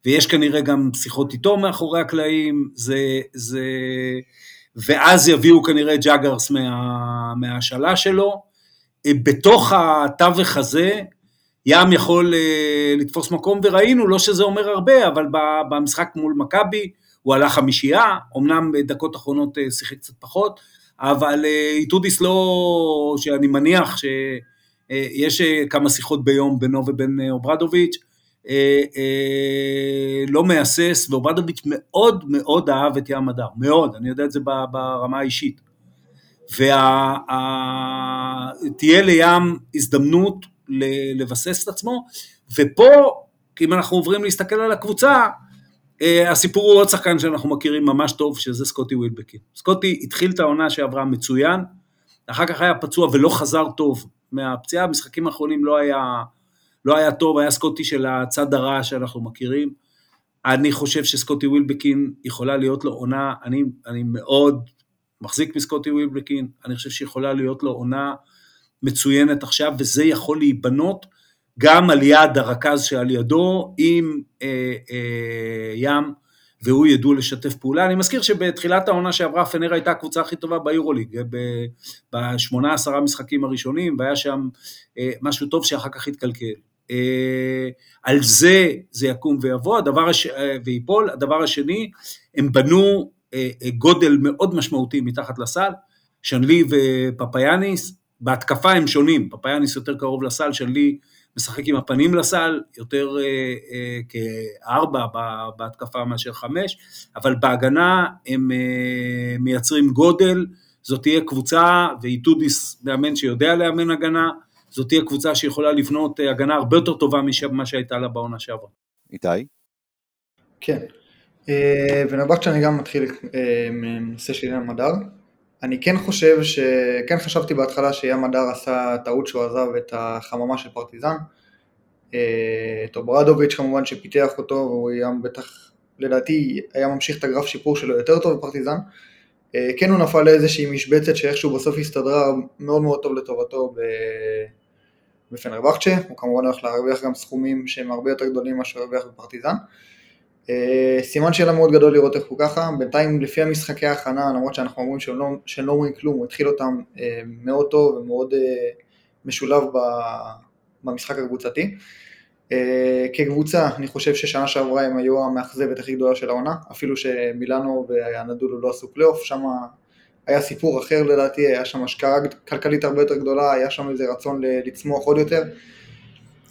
ויש כנראה גם שיחות איתו מאחורי הקלעים, זה, זה, ואז יביאו כנראה ג'אגרס מה, מההשאלה שלו. אה, בתוך התווך הזה, ים יכול uh, לתפוס מקום, וראינו, לא שזה אומר הרבה, אבל במשחק מול מכבי, הוא עלה חמישייה, אמנם בדקות אחרונות uh, שיחק קצת פחות, אבל איתודיס לא, שאני מניח שיש כמה שיחות ביום בינו ובין אוברדוביץ', לא מהסס, ואוברדוביץ' מאוד מאוד אהב את ים מדר, מאוד, אני יודע את זה ברמה האישית. ותהיה לים הזדמנות לבסס את עצמו, ופה, אם אנחנו עוברים להסתכל על הקבוצה, אה, הסיפור הוא עוד שחקן שאנחנו מכירים ממש טוב, שזה סקוטי ווילבקין. סקוטי התחיל את העונה שעברה מצוין, אחר כך היה פצוע ולא חזר טוב מהפציעה, המשחקים האחרונים לא היה, לא היה טוב, היה סקוטי של הצד הרע שאנחנו מכירים. אני חושב שסקוטי ווילבקין יכולה להיות לו עונה, אני, אני מאוד מחזיק מסקוטי ווילבקין, אני חושב שיכולה להיות לו עונה מצוינת עכשיו, וזה יכול להיבנות גם על יד הרכז שעל ידו עם אה, אה, ים, והוא ידעו לשתף פעולה. אני מזכיר שבתחילת העונה שעברה פנר הייתה הקבוצה הכי טובה ביורוליג, בשמונה עשרה משחקים הראשונים, והיה שם אה, משהו טוב שאחר כך התקלקל. אה, על זה זה יקום ויבוא, הדבר הש... אה, ויפול. הדבר השני, הם בנו אה, גודל מאוד משמעותי מתחת לסל, שנלי ופפיאניס, בהתקפה הם שונים, פפיאניס יותר קרוב לסל, שנלי משחק עם הפנים לסל, יותר כארבע בהתקפה מאשר חמש, אבל בהגנה הם מייצרים גודל, זאת תהיה קבוצה, ואיתודיס מאמן שיודע לאמן הגנה, זאת תהיה קבוצה שיכולה לבנות אה, הגנה הרבה יותר טובה ממה שהייתה לה בעונה שעברה.
איתי?
כן, אה, ונבחת שאני גם מתחיל אה, מנושא של ים הדר. אני כן חושב ש... כן חשבתי בהתחלה שים מדר עשה טעות שהוא עזב את החממה של פרטיזן. את אוברדוביץ' כמובן שפיתח אותו והוא היה בטח, לדעתי היה ממשיך את הגרף שיפור שלו יותר טוב בפרטיזן. כן הוא נפל לאיזושהי משבצת שאיכשהו בסוף הסתדרה מאוד מאוד טוב לטובתו בפנרבחצ'ה, הוא כמובן הולך להרוויח גם סכומים שהם הרבה יותר גדולים ממה שהוא הרוויח בפרטיזן. אה, סימן שאלה מאוד גדול לראות איך הוא ככה, בינתיים לפי המשחקי ההכנה, למרות שאנחנו אומרים שהם לא, לא אומרים כלום, הוא התחיל אותם אה, מאוד טוב ומאוד אה, משולב במשחק הקבוצתי. כקבוצה, אני חושב ששנה שעברה הם היו המאכזבת הכי גדולה של העונה, אפילו שמילאנו ואנאדולו לא עשו פלייאוף, שם היה סיפור אחר לדעתי, היה שם השקעה כלכלית הרבה יותר גדולה, היה שם איזה רצון לצמוח עוד יותר.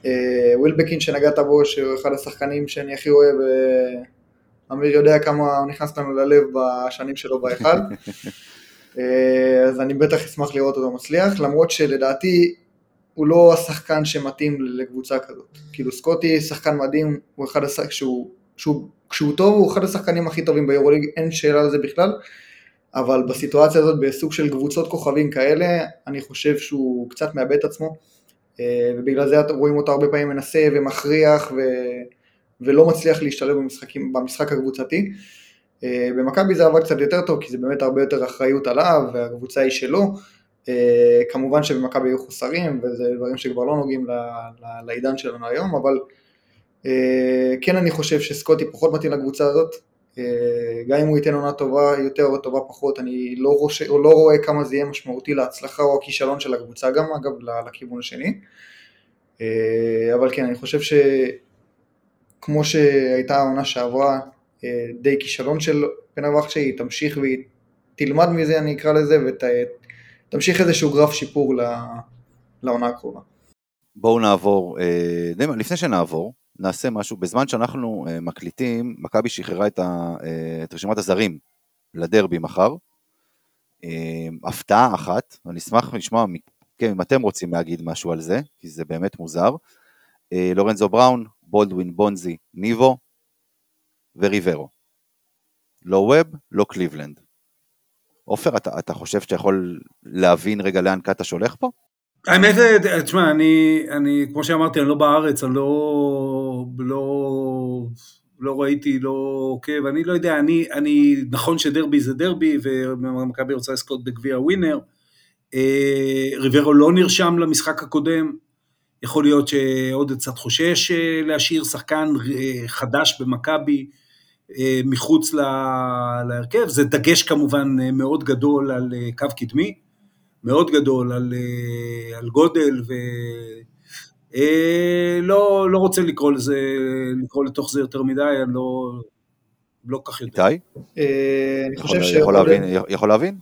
אה, ווילבקין שנגעת בו, שהוא אחד השחקנים שאני הכי אוהב, אה, אמיר יודע כמה הוא נכנס לנו ללב בשנים שלו בהיכל, אה, אז אני בטח אשמח לראות אותו מצליח, למרות שלדעתי הוא לא השחקן שמתאים לקבוצה כזאת. כאילו סקוטי שחקן מדהים, הוא אחד השחקנים, כשהוא, כשהוא, כשהוא טוב הוא אחד השחקנים הכי טובים ביורוליג, אין שאלה על זה בכלל, אבל בסיטואציה הזאת בסוג של קבוצות כוכבים כאלה, אני חושב שהוא קצת מאבד את עצמו. אה, ובגלל זה רואים אותו הרבה פעמים מנסה ומכריח ו... ולא מצליח להשתלב במשחקים, במשחק הקבוצתי. אה, במכבי זה עבד קצת יותר טוב כי זה באמת הרבה יותר אחריות עליו והקבוצה היא שלו. אה, כמובן שבמכבי היו חוסרים וזה דברים שכבר לא נוגעים לעידן שלנו היום, אבל כן אני חושב שסקוטי פחות מתאים לקבוצה הזאת, גם אם הוא ייתן עונה טובה יותר או טובה פחות, אני לא, רוש... לא רואה כמה זה יהיה משמעותי להצלחה או הכישלון של הקבוצה גם, אגב, לכיוון השני. אה, אבל כן, אני חושב שכמו שהייתה העונה שעברה, אה, די כישלון של פנרווח שהיא תמשיך והיא תלמד מזה, אני אקרא לזה, ותמשיך ות... איזשהו גרף שיפור לעונה הקרובה.
בואו נעבור, לפני שנעבור, נעשה משהו, בזמן שאנחנו uh, מקליטים, מכבי שחררה את, ה, uh, את רשימת הזרים לדרבי מחר. Uh, הפתעה אחת, ואני אשמח לשמוע כן, אם אתם רוצים להגיד משהו על זה, כי זה באמת מוזר. לורנזו בראון, בולדווין, בונזי, ניבו וריברו. לא ווב, לא קליבלנד. עופר, אתה, אתה חושב שאתה יכול להבין רגע לאן קטש הולך פה?
האמת, תשמע, אני, אני, כמו שאמרתי, אני לא בארץ, אני לא, לא, לא ראיתי, לא עוקב, אני לא יודע, אני, אני, נכון שדרבי זה דרבי, ומכבי רוצה לזכות בגביע ווינר, אה, ריברו לא נרשם למשחק הקודם, יכול להיות שעוד קצת חושש אה, להשאיר שחקן אה, חדש במכבי מחוץ להרכב, זה דגש כמובן מאוד גדול על קו קדמי, מאוד גדול על, אה, על גודל, ולא אה, לא רוצה לקרוא לזה, לקרוא לתוך זה יותר מדי, אני לא, לא כך
יודע. איתי?
אה, אני חושב ש...
יכול להבין? יכול להבין?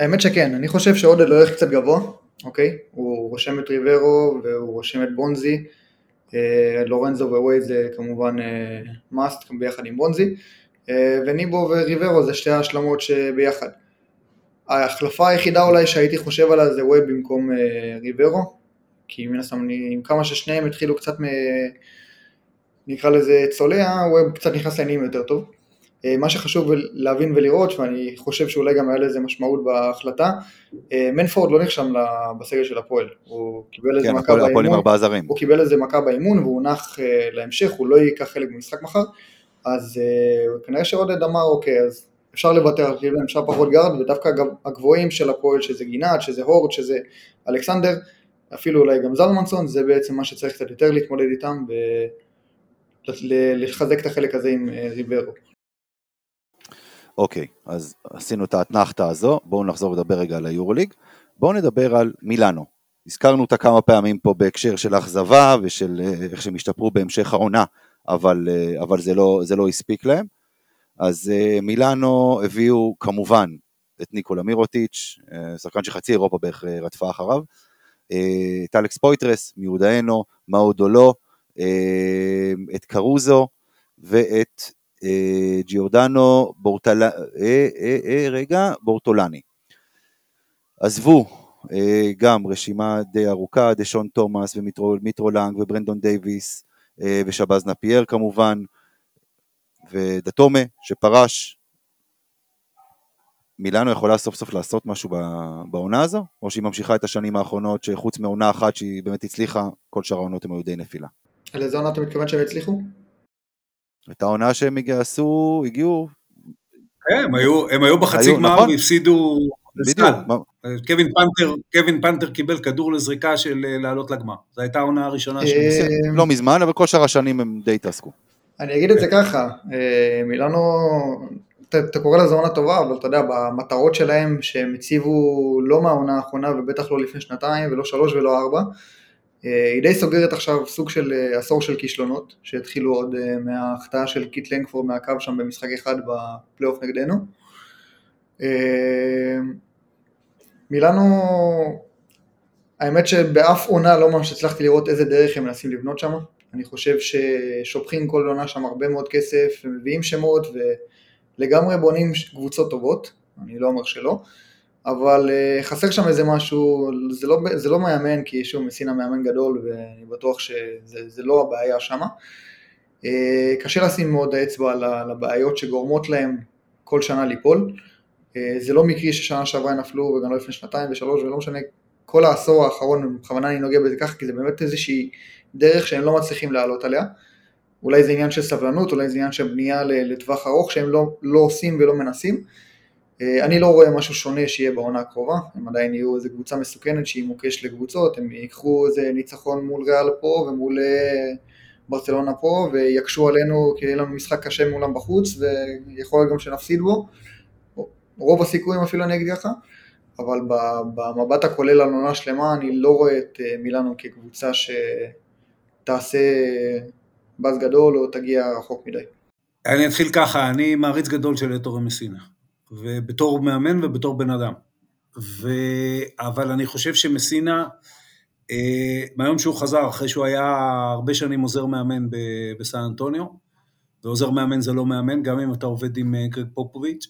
האמת שכן, אני חושב שעודד לא הולך קצת גבוה, אוקיי? הוא רושם את ריברו והוא רושם את בונזי, לורנזו ווייד זה כמובן מאסט ביחד עם בונזי, וניבו וריברו זה שתי ההשלמות שביחד. ההחלפה היחידה אולי שהייתי חושב עליה זה ווייד במקום ריברו, כי מן הסתם עם כמה ששניהם התחילו קצת מ... נקרא לזה צולע, ווב קצת נכנס לעניינים יותר טוב. אה, מה שחשוב להבין ולראות, ואני חושב שאולי גם היה לזה משמעות בהחלטה, אה, מנפורד לא נרשם בסגל של הפועל, הוא קיבל איזה
כן,
מכה
באימון,
הוא קיבל איזה מכה באימון והוא נח אה, להמשך, הוא לא ייקח חלק במשחק מחר, אז כנראה שעודד אמר אוקיי, אז אפשר לוותר על קליבלנד, אפשר פחות גארד, ודווקא הגבוהים של הפועל, שזה גינת, שזה הורד, שזה אלכסנדר, אפילו אולי גם זלמנסון, זה בעצם מה שצריך קצת יותר להתמודד איתם ולחזק את החלק הזה עם אה, ריברו.
אוקיי, okay, אז עשינו את האתנחתא הזו, בואו נחזור לדבר רגע על היורוליג. בואו נדבר על מילאנו. הזכרנו אותה כמה פעמים פה בהקשר של אכזבה ושל אה, איך שהם השתפרו בהמשך העונה, אבל, אה, אבל זה, לא, זה לא הספיק להם. אז מילאנו הביאו כמובן את ניקולה מירוטיץ', שחקן שחצי אירופה בערך רדפה אחריו, אה, את אלכס פוית'רס, מאודו, מאודו לו, אה, את קארוסו ואת אה, ג'ורדנו בורטל... רגע, בורטולני. עזבו גם רשימה די ארוכה, דשון תומאס ומיטרו לונג וברנדון דייוויס ושבאז נפייר כמובן, ודתומה שפרש, מילאנו יכולה סוף סוף לעשות משהו בעונה הזו, או שהיא ממשיכה את השנים האחרונות שחוץ מעונה אחת שהיא באמת הצליחה, כל שאר העונות הם היו די נפילה.
על איזה עונה אתה מתכוון שהם הצליחו?
את העונה שהם עשו, הגיעו...
הם היו, הם היו בחצי גמר נכון? והפסידו בדיוק. קווין פנתר, קווין פנתר קיבל כדור לזריקה של אה, לעלות לגמר. זו הייתה העונה הראשונה שלהם.
אה, לא מזמן, אבל כל שאר השנים הם די התעסקו.
אני אגיד את זה ככה, אה, מילאנו אתה קורא לזה עונה טובה, אבל אתה יודע, במטרות שלהם שהם הציבו לא מהעונה האחרונה ובטח לא לפני שנתיים ולא שלוש ולא ארבע, אה, היא די סוגרת עכשיו סוג של אה, עשור של כישלונות, שהתחילו עוד אה, מההחטאה של קית' לנגפורד מהקו שם במשחק אחד בפלייאוף נגדנו. מילאנו, האמת שבאף עונה לא ממש הצלחתי לראות איזה דרך הם מנסים לבנות שם, אני חושב ששופכים כל עונה שם הרבה מאוד כסף ומביאים שמות ו... לגמרי בונים קבוצות טובות, אני לא אומר שלא, אבל uh, חסר שם איזה משהו, זה לא, זה לא מאמן, כי שוב, מסינה מאמן גדול ואני בטוח שזה לא הבעיה שמה. Uh, קשה לשים מאוד האצבע על הבעיות שגורמות להם כל שנה ליפול. Uh, זה לא מקרי ששנה שעברה נפלו וגם לא לפני שנתיים ושלוש ולא משנה, כל העשור האחרון, בכוונה אני נוגע בזה ככה, כי זה באמת איזושהי דרך שהם לא מצליחים לעלות עליה. אולי זה עניין של סבלנות, אולי זה עניין של בנייה לטווח ארוך שהם לא, לא עושים ולא מנסים. אה, אני לא רואה משהו שונה שיהיה בעונה הקרובה, הם עדיין יהיו איזה קבוצה מסוכנת שהיא מוקש לקבוצות, הם ייקחו איזה ניצחון מול ריאל פה ומול אה, ברצלונה פה ויקשו עלינו כי יהיה לנו משחק קשה מולם בחוץ ויכול להיות גם שנפסיד בו, רוב הסיכויים אפילו אני אגיד ככה, אבל במבט הכולל על עונה שלמה אני לא רואה את אה, מילאנו כקבוצה שתעשה באז גדול או תגיע רחוק מדי.
אני אתחיל ככה, אני מעריץ גדול של אתורי מסינה, ובתור מאמן ובתור בן אדם. ו... אבל אני חושב שמסינה, אה, מהיום שהוא חזר, אחרי שהוא היה הרבה שנים עוזר מאמן ב... בסן אנטוניו, ועוזר מאמן זה לא מאמן, גם אם אתה עובד עם אה, גרג פופוביץ',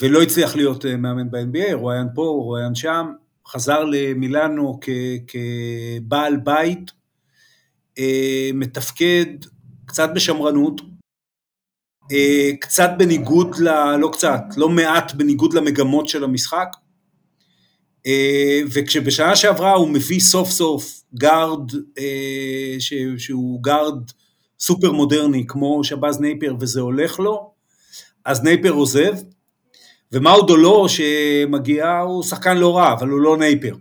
ולא הצליח להיות אה, מאמן ב-NBA, רואיין פה, רואיין שם, חזר למילאנו כ... כבעל בית, מתפקד קצת בשמרנות, אה, קצת בניגוד, ל, לא קצת, לא מעט בניגוד למגמות של המשחק, אה, וכשבשנה שעברה הוא מביא סוף סוף גארד שהוא גארד סופר מודרני כמו שבאז נייפר וזה הולך לו, אז נייפר עוזב, ומאודו לו שמגיע הוא שחקן לא רע, אבל הוא לא נייפר.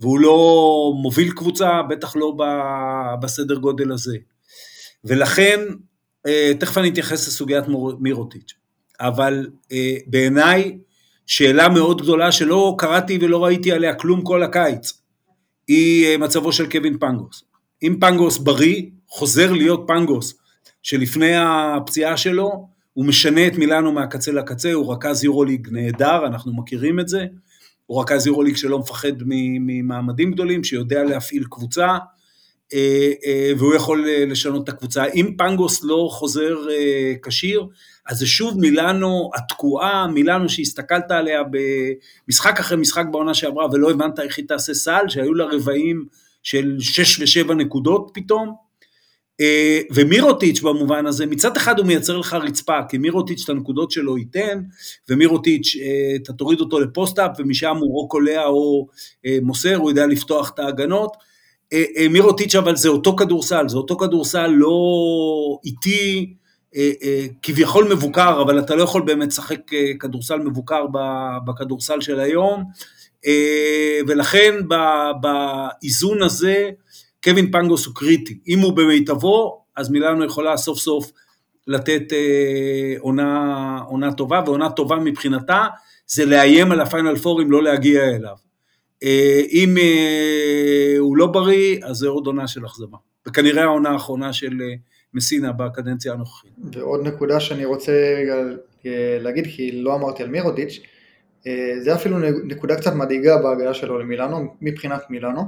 והוא לא מוביל קבוצה, בטח לא בסדר גודל הזה. ולכן, אה, תכף אני אתייחס לסוגיית מירוטיץ', אבל אה, בעיניי שאלה מאוד גדולה שלא קראתי ולא ראיתי עליה כלום כל הקיץ, היא אה, מצבו של קווין פנגוס. אם פנגוס בריא, חוזר להיות פנגוס שלפני הפציעה שלו, הוא משנה את מילאנו מהקצה לקצה, הוא רכז יורוליג נהדר, אנחנו מכירים את זה. הוא רכז יורוליג שלא מפחד ממעמדים גדולים, שיודע להפעיל קבוצה, אה, אה, והוא יכול אה, לשנות את הקבוצה. אם פנגוס לא חוזר כשיר, אז זה שוב מילאנו התקועה, מילאנו שהסתכלת עליה במשחק אחרי משחק בעונה שעברה ולא הבנת איך היא תעשה סל, שהיו לה רבעים של 6 ו-7 נקודות פתאום. אה, ומירוטיץ' במובן הזה, מצד אחד הוא מייצר לך רצפה, כי מירוטיץ' את הנקודות שלו ייתן, ומירוטיץ' אה, אתה תוריד אותו לפוסט-אפ, ומשם הוא או קולע או אה, מוסר, הוא יודע לפתוח את ההגנות. מירוטיץ' אבל זה אותו כדורסל, זה אותו כדורסל לא איטי, כביכול מבוקר, אבל אתה לא יכול באמת לשחק כדורסל מבוקר בכדורסל של היום, ולכן באיזון הזה, קווין פנגוס הוא קריטי, אם הוא במיטבו, אז מילאנו יכולה סוף סוף לתת אה, עונה, עונה טובה, ועונה טובה מבחינתה זה לאיים על הפיינל פור אם לא להגיע אליו. אה, אם אה, הוא לא בריא, אז זה עוד עונה של אכזבה. וכנראה העונה האחרונה של אה, מסינה בקדנציה הנוכחית.
ועוד נקודה שאני רוצה אה, להגיד, כי לא אמרתי על מירודיץ', אה, זה אפילו נקודה קצת מדאיגה בהגעה שלו למילאנו, מבחינת מילאנו.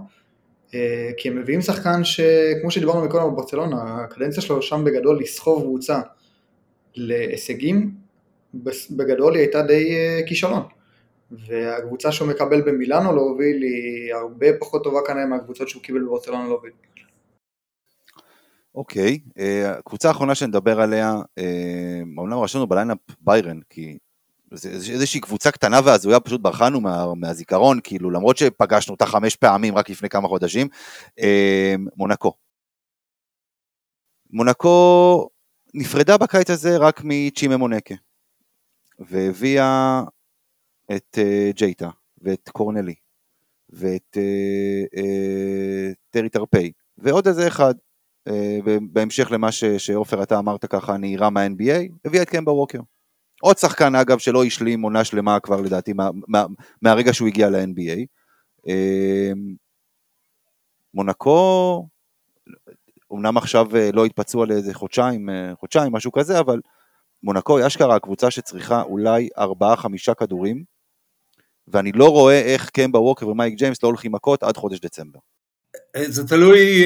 אה, כי הם מביאים שחקן שכמו שדיברנו מקודם בברצלונה, הקדנציה שלו שם בגדול לסחוב קבוצה להישגים, בגדול היא הייתה די אה, כישלון. והקבוצה שהוא מקבל במילאנו להוביל היא הרבה פחות טובה כנראה מהקבוצות שהוא קיבל בברצלונה להוביל.
אוקיי, okay, אה, הקבוצה האחרונה שנדבר עליה, אומנם רשמנו בליינאפ ביירן, כי איזושהי קבוצה קטנה והזויה פשוט ברחה לנו מה, מהזיכרון, כאילו למרות שפגשנו אותה חמש פעמים רק לפני כמה חודשים, אה, מונקו. מונקו נפרדה בקיץ הזה רק מצ'ימה מונקה, והביאה את אה, ג'ייטה ואת קורנלי ואת אה, אה, טרי טארפי ועוד איזה אחד, uh, בהמשך למה שעופר אתה אמרת ככה, נהירה מה-NBA, הביאה את קמבה ווקר. עוד שחקן אגב שלא השלים עונה שלמה כבר לדעתי מה, מה, מהרגע שהוא הגיע ל-NBA. אמ, מונקו, אמנם עכשיו אה, לא התפצעו על איזה חודשיים, אה, חודשיים, משהו כזה, אבל מונקו היא אשכרה הקבוצה שצריכה אולי ארבעה חמישה כדורים, ואני לא רואה איך קמבה ווקר ומייק ג'יימס לא הולכים מכות עד חודש דצמבר.
אה, זה תלוי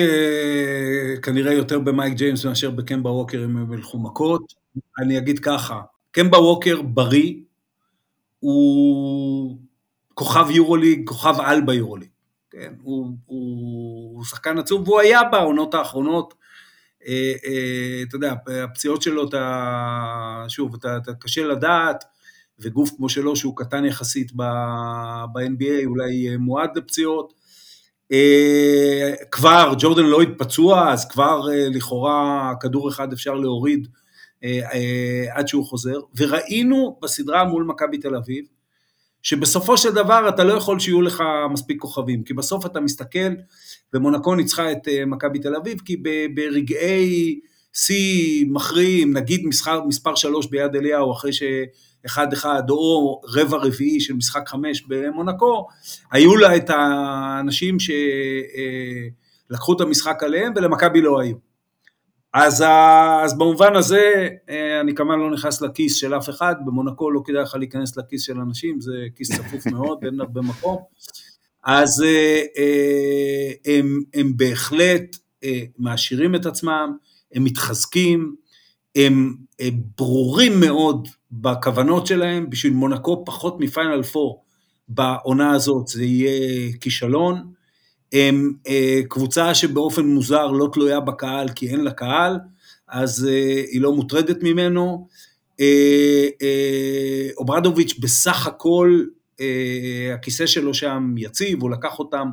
כנראה יותר במייק ג'יימס מאשר בקמבה ווקר אם הם ילכו מכות. אני אגיד ככה, קמבה ווקר בריא, הוא כוכב יורוליג, כוכב על ביורוליג, כן? הוא, הוא, הוא שחקן עצום, והוא היה בעונות האחרונות, אה, אה, אתה יודע, הפציעות שלו, אתה, שוב, אתה, אתה קשה לדעת, וגוף כמו שלו, שהוא קטן יחסית ב-NBA, אולי מועד לפציעות. אה, כבר, ג'ורדן לויד פצוע, אז כבר אה, לכאורה כדור אחד אפשר להוריד אה, אה, עד שהוא חוזר, וראינו בסדרה מול מכבי תל אביב, שבסופו של דבר אתה לא יכול שיהיו לך מספיק כוכבים, כי בסוף אתה מסתכל, ומונקו ניצחה את אה, מכבי תל אביב, כי ברגעי שיא מכריעים, נגיד מסחר, מספר שלוש ביד אליהו, אחרי שאחד אחד, או רבע רביעי של משחק חמש במונקו, היו לה את האנשים שלקחו את המשחק עליהם, ולמכבי לא היו. אז, אז במובן הזה, אה, אני כמובן לא נכנס לכיס של אף אחד, במונקו לא כדאי לך להיכנס לכיס של אנשים, זה כיס צפוף מאוד, אין הרבה מקום. אז אה, אה, הם, הם בהחלט מעשירים את עצמם, הם מתחזקים, הם, הם ברורים מאוד בכוונות שלהם, בשביל מונקו פחות מפיינל פור בעונה הזאת זה יהיה כישלון. הם אה, קבוצה שבאופן מוזר לא תלויה בקהל כי אין לה קהל, אז אה, היא לא מוטרדת ממנו. אה, אוברדוביץ' בסך הכל הכיסא שלו שם יציב, הוא לקח אותם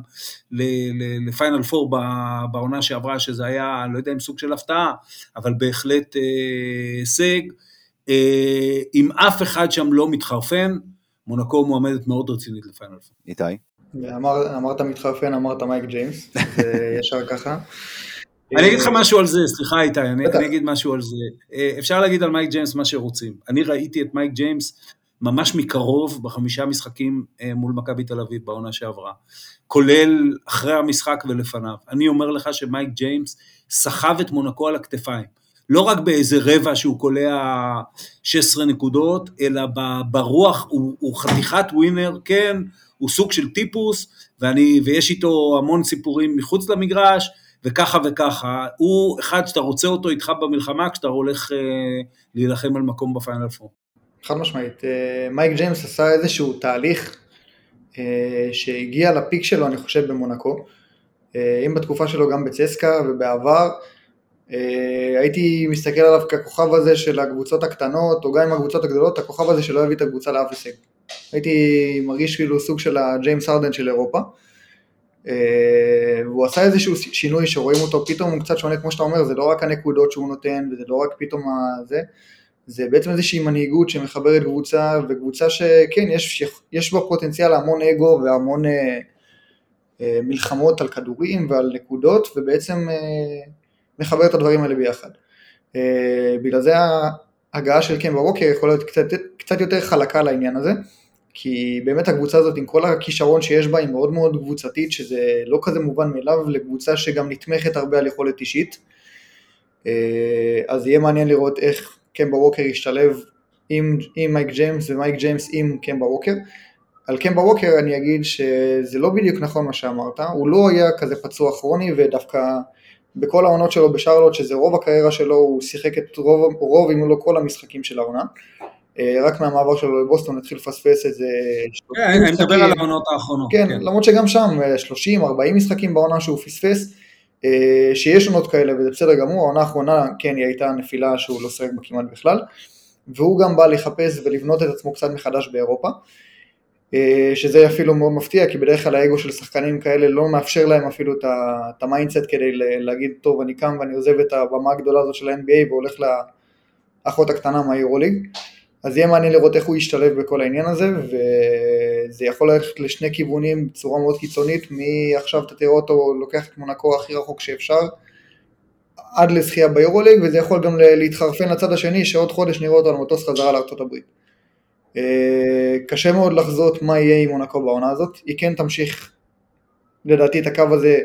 לפיינל פור בעונה שעברה, שזה היה, אני לא יודע אם סוג של הפתעה, אבל בהחלט הישג. אם אף אחד שם לא מתחרפן, מונקו מועמדת מאוד רצינית לפיינל פור.
איתי?
אמר, אמרת מתחרפן, אמרת מייק ג'יימס, זה ישר ככה.
אני אגיד לך משהו על זה, סליחה איתי, אני, אני אגיד משהו על זה. אה, אפשר להגיד על מייק ג'יימס מה שרוצים. אני ראיתי את מייק ג'יימס ממש מקרוב בחמישה משחקים אה, מול מכבי תל אביב בעונה שעברה, כולל אחרי המשחק ולפניו. אני אומר לך שמייק ג'יימס סחב את מונקו על הכתפיים. לא רק באיזה רבע שהוא קולע 16 נקודות, אלא ברוח הוא, הוא חתיכת ווינר, כן, הוא סוג של טיפוס, ואני, ויש איתו המון סיפורים מחוץ למגרש, וככה וככה. הוא אחד שאתה רוצה אותו איתך במלחמה כשאתה הולך אה, להילחם על מקום בפיינל פור.
חד משמעית. אה, מייק ג'יימס עשה איזשהו תהליך אה, שהגיע לפיק שלו, אני חושב, במונקו. אה, אם בתקופה שלו גם בצסקה ובעבר, הייתי מסתכל עליו ככוכב הזה של הקבוצות הקטנות, או גם עם הקבוצות הגדולות, הכוכב הזה שלא הביא את הקבוצה לאף הישג. הייתי מרגיש כאילו סוג של הג'יימס הרדן של אירופה. והוא עשה איזשהו שינוי שרואים אותו, פתאום הוא קצת שונה, כמו שאתה אומר, זה לא רק הנקודות שהוא נותן, וזה לא רק פתאום זה, זה בעצם איזושהי מנהיגות שמחברת קבוצה, וקבוצה שכן, יש, יש בה פוטנציאל להמון אגו והמון אה, אה, מלחמות על כדורים ועל נקודות, ובעצם אה, מחבר את הדברים האלה ביחד. אה, בגלל זה ההגעה של קמבה ווקר יכולה להיות קצת, קצת יותר חלקה לעניין הזה, כי באמת הקבוצה הזאת עם כל הכישרון שיש בה היא מאוד מאוד קבוצתית, שזה לא כזה מובן מאליו לקבוצה שגם נתמכת הרבה על יכולת אישית. אה, אז יהיה מעניין לראות איך קמבה ווקר ישתלב עם, עם מייק ג'יימס ומייק ג'יימס עם קמבה ווקר. על קמבה ווקר אני אגיד שזה לא בדיוק נכון מה שאמרת, הוא לא היה כזה פצוע כרוני ודווקא בכל העונות שלו בשרלוט, שזה רוב הקריירה שלו, הוא שיחק את רוב, רוב אם לא כל המשחקים של העונה. אה, רק מהמעבר שלו לבוסטון התחיל לפספס איזה...
כן, אני מדבר על העונות האחרונות.
כן, כן, למרות שגם שם 30-40 אה, משחקים בעונה שהוא פספס, אה, שיש עונות כאלה וזה בסדר גמור, העונה האחרונה כן היא הייתה נפילה שהוא לא שיחק בה כמעט בכלל, והוא גם בא לחפש ולבנות את עצמו קצת מחדש באירופה, שזה אפילו מאוד מפתיע, כי בדרך כלל האגו של שחקנים כאלה לא מאפשר להם אפילו את המיינדסט כדי להגיד, טוב אני קם ואני עוזב את הבמה הגדולה הזאת של ה-NBA והולך לאחות הקטנה מהיורוליג. אז יהיה מעניין לראות איך הוא ישתלב בכל העניין הזה, וזה יכול ללכת לשני כיוונים בצורה מאוד קיצונית, או עכשיו אתה תראה אותו לוקח את מונקו הכי רחוק שאפשר, עד לזכייה ביורוליג, וזה יכול גם להתחרפן לצד השני, שעוד חודש נראה אותו על מטוס חזרה לארה"ב. אה, קשה מאוד לחזות מה יהיה עם מונקו בעונה הזאת, היא כן תמשיך לדעתי את הקו הזה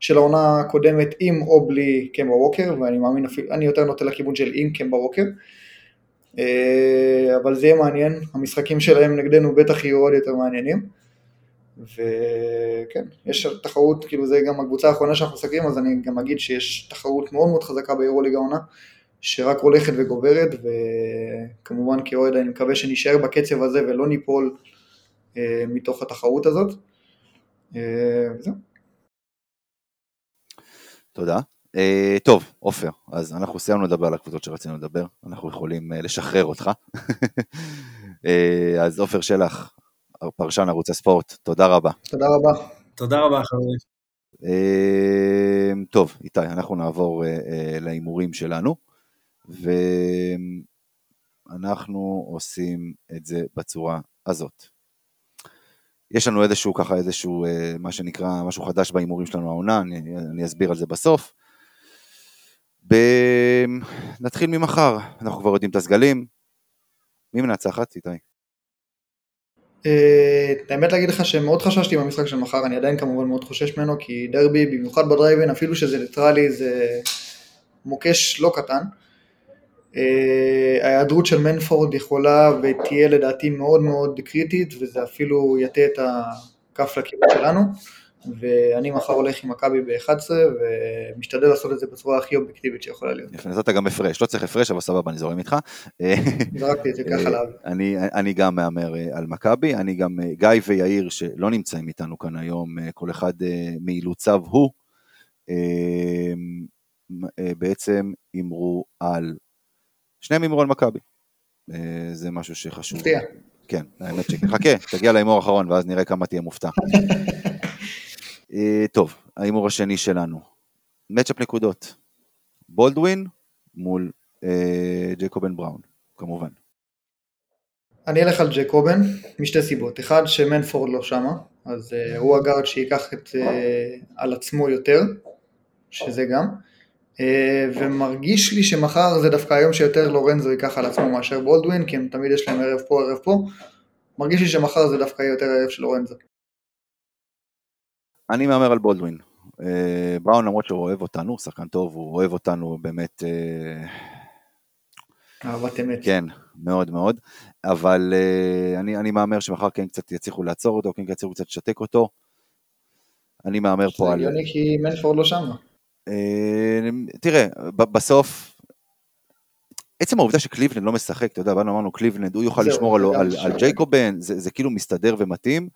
של העונה הקודמת עם או בלי קמבה ווקר, ואני מאמין, אני יותר נוטה לכיוון של עם קמבה ווקר. אה, אבל זה יהיה מעניין, המשחקים שלהם נגדנו בטח יהיו עוד יותר מעניינים. וכן, יש תחרות, כאילו זה גם הקבוצה האחרונה שאנחנו מסתכלים, אז אני גם אגיד שיש תחרות מאוד מאוד חזקה ביורוליג העונה, שרק הולכת וגוברת, וכמובן כאוהד אני מקווה שנשאר בקצב הזה ולא ניפול אה, מתוך התחרות הזאת. אה, וזהו.
תודה. Uh, טוב, עופר, אז אנחנו סיימנו לדבר על הקבוצות שרצינו לדבר, אנחנו יכולים uh, לשחרר אותך. uh, אז עופר שלח, פרשן ערוץ הספורט, תודה רבה.
תודה רבה.
תודה רבה, חברים.
טוב, איתי, אנחנו נעבור להימורים שלנו, ואנחנו עושים את זה בצורה הזאת. יש לנו איזשהו ככה איזשהו מה שנקרא משהו חדש בהימורים שלנו העונה, אני, אני אסביר על זה בסוף. ב... נתחיל ממחר, אנחנו כבר יודעים את הסגלים. מי מנצחת, איתי?
אה, האמת להגיד לך שמאוד חששתי במשחק של מחר, אני עדיין כמובן מאוד חושש ממנו, כי דרבי, במיוחד בדרייבן, אפילו שזה ניטרלי, זה מוקש לא קטן. אה, ההיעדרות של מנפורד יכולה ותהיה לדעתי מאוד מאוד קריטית, וזה אפילו יטה את הכף לכיוון שלנו. ואני מחר הולך עם מכבי ב-11 ומשתדל לעשות את זה בצורה הכי אובייקטיבית שיכולה להיות.
יפה, נתת גם הפרש, לא צריך הפרש, אבל סבבה, אני זורם איתך.
זרקתי את זה ככה לאוויר.
אני, אני גם מהמר אה, על מכבי, אני גם, אה, גיא ויאיר שלא נמצאים איתנו כאן היום, אה, כל אחד מאילוציו הוא, בעצם הימרו על, שניהם הימרו על מכבי. זה משהו שחשוב.
מפתיע.
כן, האמת שכן. חכה, תגיע להימור האחרון ואז נראה כמה תהיה מופתע. אה, טוב, ההימור השני שלנו. מצ'אפ נקודות. בולדווין מול אה, ג'קובן בראון, כמובן.
אני אלך על ג'קובן משתי סיבות. אחד, שמנפורד לא שמה, אז uh, הוא הגארד שייקח את, uh, על עצמו יותר, שזה גם. Uh, ומרגיש לי שמחר זה דווקא היום שיותר לורנזו ייקח על עצמו מאשר בולדווין, כי הם תמיד יש להם ערב פה, ערב פה. מרגיש לי שמחר זה דווקא יהיה יותר ערב של לורנזו.
אני מהמר על בולדווין. אה, בראון למרות שהוא אוהב אותנו, הוא שחקן טוב, הוא אוהב אותנו באמת, אה,
אהבת אמת.
כן, מאוד מאוד, אבל אה, אני, אני מהמר שמחר כן קצת יצליחו לעצור אותו, כן יצליחו קצת לשתק אותו. אני מהמר
זה
פה על...
הגיוני כי מנפורד לא שם.
אה, תראה, בסוף, עצם העובדה שקליבלנד לא משחק, אתה יודע, באנו אמרנו קליבלנד, הוא יוכל לשמור
זה
על, על. על ג'ייקובן, זה, זה כאילו מסתדר ומתאים.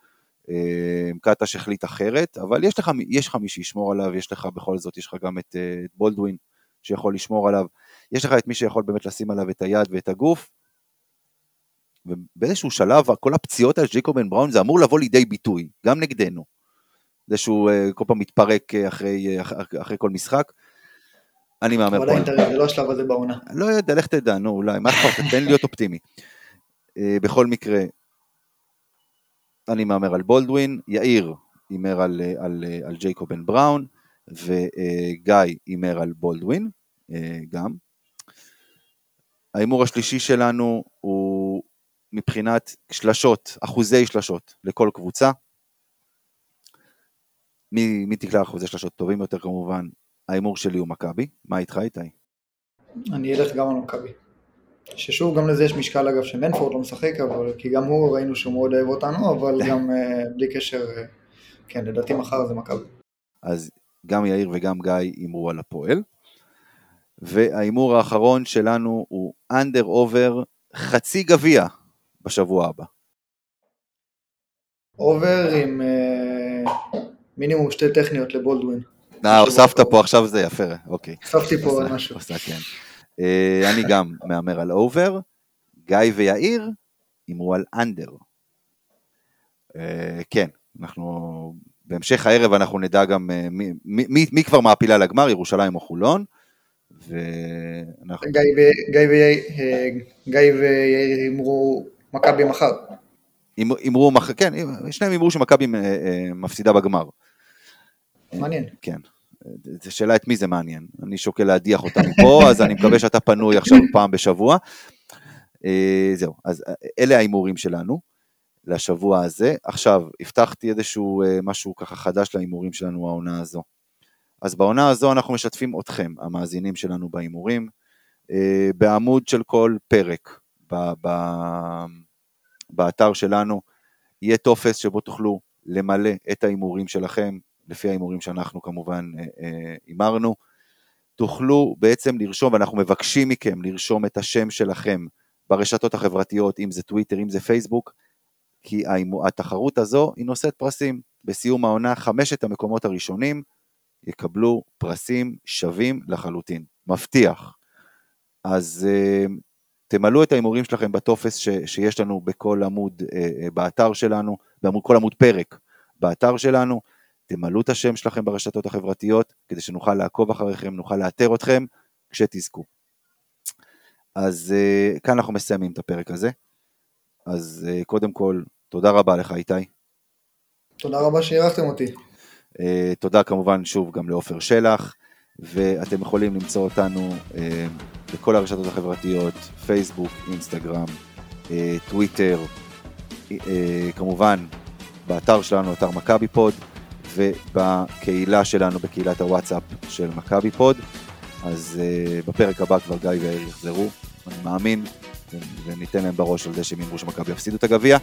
אה, קטש החליט אחרת, אבל יש לך, יש לך מי שישמור עליו, יש לך בכל זאת, יש לך גם את, אה, את בולדווין שיכול לשמור עליו, יש לך את מי שיכול באמת לשים עליו את היד ואת הגוף, ובאיזשהו שלב כל הפציעות על ג'ייקובן בראון זה אמור לבוא לידי ביטוי, גם נגדנו. זה שהוא אה, כל פעם מתפרק אחרי, אה, אח- אחרי כל משחק. אני מהמר
אבל
פה.
עדיין תראה, זה לא השלב הזה בעונה.
לא יודע, לך תדע, נו, אולי, מה אכפת, תן להיות אופטימי. בכל מקרה, אני מהמר על בולדווין, יאיר הימר על, אה, על, אה, על ג'ייקובן בראון, וגיא הימר על בולדווין, אה, גם. ההימור השלישי שלנו הוא מבחינת שלשות, אחוזי שלשות לכל קבוצה. מי, מי תקלע אחוזי שלשות טובים יותר כמובן? ההימור שלי הוא מכבי. מה איתך איתי?
אני אלך גם על מכבי. ששוב, גם לזה יש משקל אגב שמנפורד לא משחק, אבל כי גם הוא ראינו שהוא מאוד אוהב אותנו, אבל גם אה, בלי קשר, אה, כן, לדעתי מחר זה מכבי.
אז גם יאיר וגם גיא הימרו על הפועל. וההימור האחרון שלנו הוא under over חצי גביע בשבוע הבא.
over עם אה, מינימום שתי טכניות לבולדווין.
אה, הוספת. פה עכשיו זה יפה, אוקיי.
הוספתי פה משהו.
עושה, כן. אה, אני גם מהמר על over, גיא ויאיר הימרו על אנדר. אה, כן, אנחנו בהמשך הערב אנחנו נדע גם אה, מי, מי, מי, מי כבר מעפילה לגמר, ירושלים או חולון. ואנחנו...
גיא ויאיר הימרו מכבי מחר.
הימ- הימרו, מח- כן, שניהם הימרו שמכבי מפסידה בגמר.
מעניין.
כן. זו שאלה את מי זה מעניין. אני שוקל להדיח אותה מפה, אז אני מקווה שאתה פנוי עכשיו פעם בשבוע. אה, זהו, אז אה, אלה ההימורים שלנו לשבוע הזה. עכשיו, הבטחתי איזשהו אה, משהו ככה חדש להימורים שלנו העונה הזו. אז בעונה הזו אנחנו משתפים אתכם, המאזינים שלנו בהימורים, בעמוד של כל פרק ב- ב- באתר שלנו, יהיה טופס שבו תוכלו למלא את ההימורים שלכם, לפי ההימורים שאנחנו כמובן אה, אה, הימרנו. תוכלו בעצם לרשום, ואנחנו מבקשים מכם לרשום את השם שלכם ברשתות החברתיות, אם זה טוויטר, אם זה פייסבוק, כי התחרות הזו היא נושאת פרסים. בסיום העונה, חמשת המקומות הראשונים יקבלו פרסים שווים לחלוטין. מבטיח. אז אה, תמלאו את ההימורים שלכם בטופס ש, שיש לנו בכל עמוד אה, באתר שלנו, בכל עמוד פרק באתר שלנו, תמלאו את השם שלכם ברשתות החברתיות, כדי שנוכל לעקוב אחריכם, נוכל לאתר אתכם כשתזכו. אז אה, כאן אנחנו מסיימים את הפרק הזה. אז אה, קודם כל, תודה רבה לך איתי.
תודה רבה שאירחתם אותי.
אה, תודה כמובן שוב גם לעופר שלח, ואתם יכולים למצוא אותנו אה, בכל הרשתות החברתיות, פייסבוק, אינסטגרם, אה, טוויטר, אה, כמובן באתר שלנו, אתר מכבי פוד, ובקהילה שלנו, בקהילת הוואטסאפ של מכבי פוד. אז אה, בפרק הבא כבר גיא ויאיר יחזרו, אני מאמין, וניתן להם בראש על זה שהם אמרו שמכבי יפסידו את הגביע.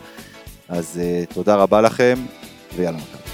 אז אה, תודה רבה לכם, ויאללה מכבי.